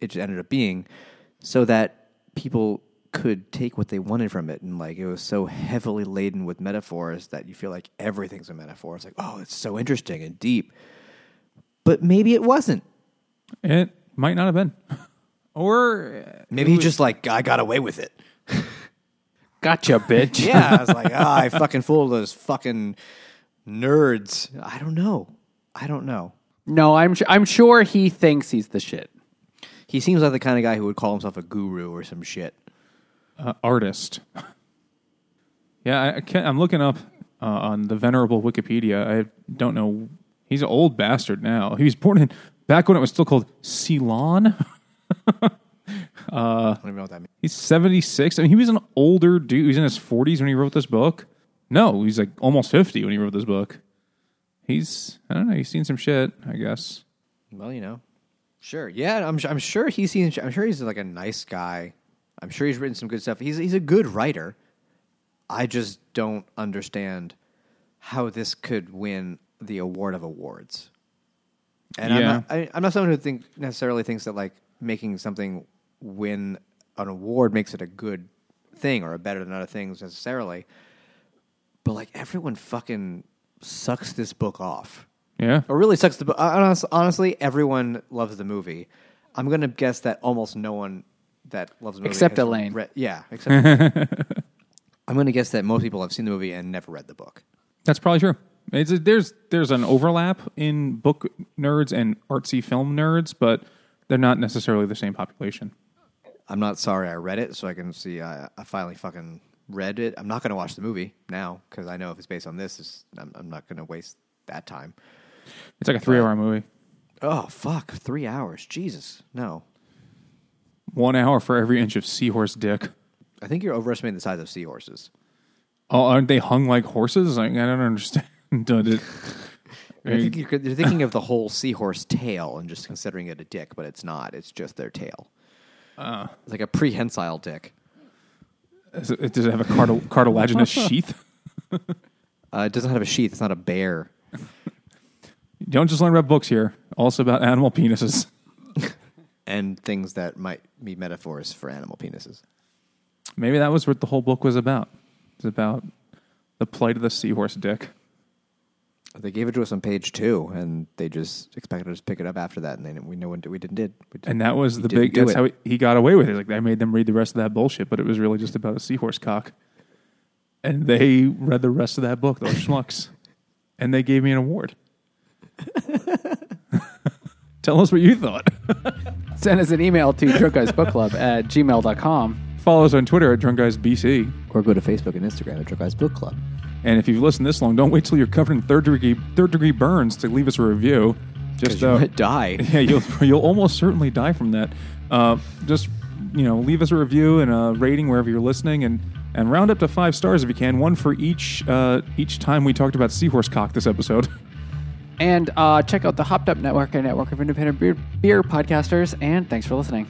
it just ended up being so that people could take what they wanted from it, and like it was so heavily laden with metaphors that you feel like everything's a metaphor. It's like, oh, it's so interesting and deep, but maybe it wasn't. It might not have been. [LAUGHS] Or uh, Maybe he just like I got away with it. Gotcha, bitch. Yeah, I was like, ah, I fucking fooled those fucking nerds. I don't know. I don't know. No, I'm su- I'm sure he thinks he's the shit. He seems like the kind of guy who would call himself a guru or some shit. uh, artist. [LAUGHS] yeah, I, I can't, I'm looking up uh, on the venerable Wikipedia. I don't know. He's an old bastard now. He was born in back when it was still called Ceylon. [LAUGHS] Uh, I don't even know what that means. He's 76. I mean, he was an older dude. He was in his 40s when he wrote this book. No, he's like almost 50 when he wrote this book. He's, I don't know, he's seen some shit, I guess. Well, you know, sure. Yeah, I'm. I'm sure he's seen. I'm sure he's like a nice guy. I'm sure he's written some good stuff. He's he's a good writer. I just don't understand how this could win the award of awards. And I'm not. I, I'm not someone who think necessarily thinks that like making something win an award makes it a good thing or a better than other things necessarily. But like everyone fucking sucks this book off. Yeah. Or really sucks the book. Honestly, everyone loves the movie. I'm going to guess that almost no one that loves the movie Except Elaine. read- yeah, except [LAUGHS] I'm going to guess that most people have seen the movie and never read the book. That's probably true. It's a, there's there's an overlap in book nerds and artsy film nerds, but they're not necessarily the same population. I'm not sorry I read it, so I can see I, I finally fucking read it. I'm not going to watch the movie now because I know if it's based on this, it's, I'm, I'm not going to waste that time. It's like a three hour movie. Oh fuck, three hours, Jesus, no. One hour for every inch of seahorse dick. I think you're overestimating the size of seahorses. Oh, aren't they hung like horses? Like, I don't understand. [LAUGHS] It- I think you're, you're thinking of the whole seahorse tail and just considering it a dick, but it's not. It's just their tail. It's like a prehensile dick. Does it does it have a cartil- cartilaginous [LAUGHS] sheath? Uh, it doesn't have a sheath. It's not a bear. You [LAUGHS] don't just learn about books here. Also about animal penises. [LAUGHS] And things that might be metaphors for animal penises. Maybe that was what the whole book was about. It's about the plight of the seahorse dick. They gave it to us on page two, and they just expected us to pick it up after that, and then we know when we didn't did. We didn't- And that was the big. do That's it. how he, he got away with it. Like I made them read the rest of that bullshit, but it was really just about a seahorse cock. And they read the rest of that book, those schmucks, [LAUGHS] and they gave me an award. [LAUGHS] Tell us what you thought. [LAUGHS] Send us an email to drunkguysbookclub at gmail.com. Follow us on Twitter at Drunk Guys BC. or go to Facebook and Instagram at Drunk Guys Book Club. And if you've listened this long, don't wait till you're covered in third degree third degree burns to leave us a review. Just you uh, might die. [LAUGHS] yeah, you'll you'll almost certainly die from that. Uh, just you know, leave us a review and a rating wherever you're listening, and and round up to five stars if you can. One for each uh, each time we talked about seahorse cock this episode. [LAUGHS] And uh, check out the Hopped Up Network, a network of independent beer, beer podcasters. And thanks for listening.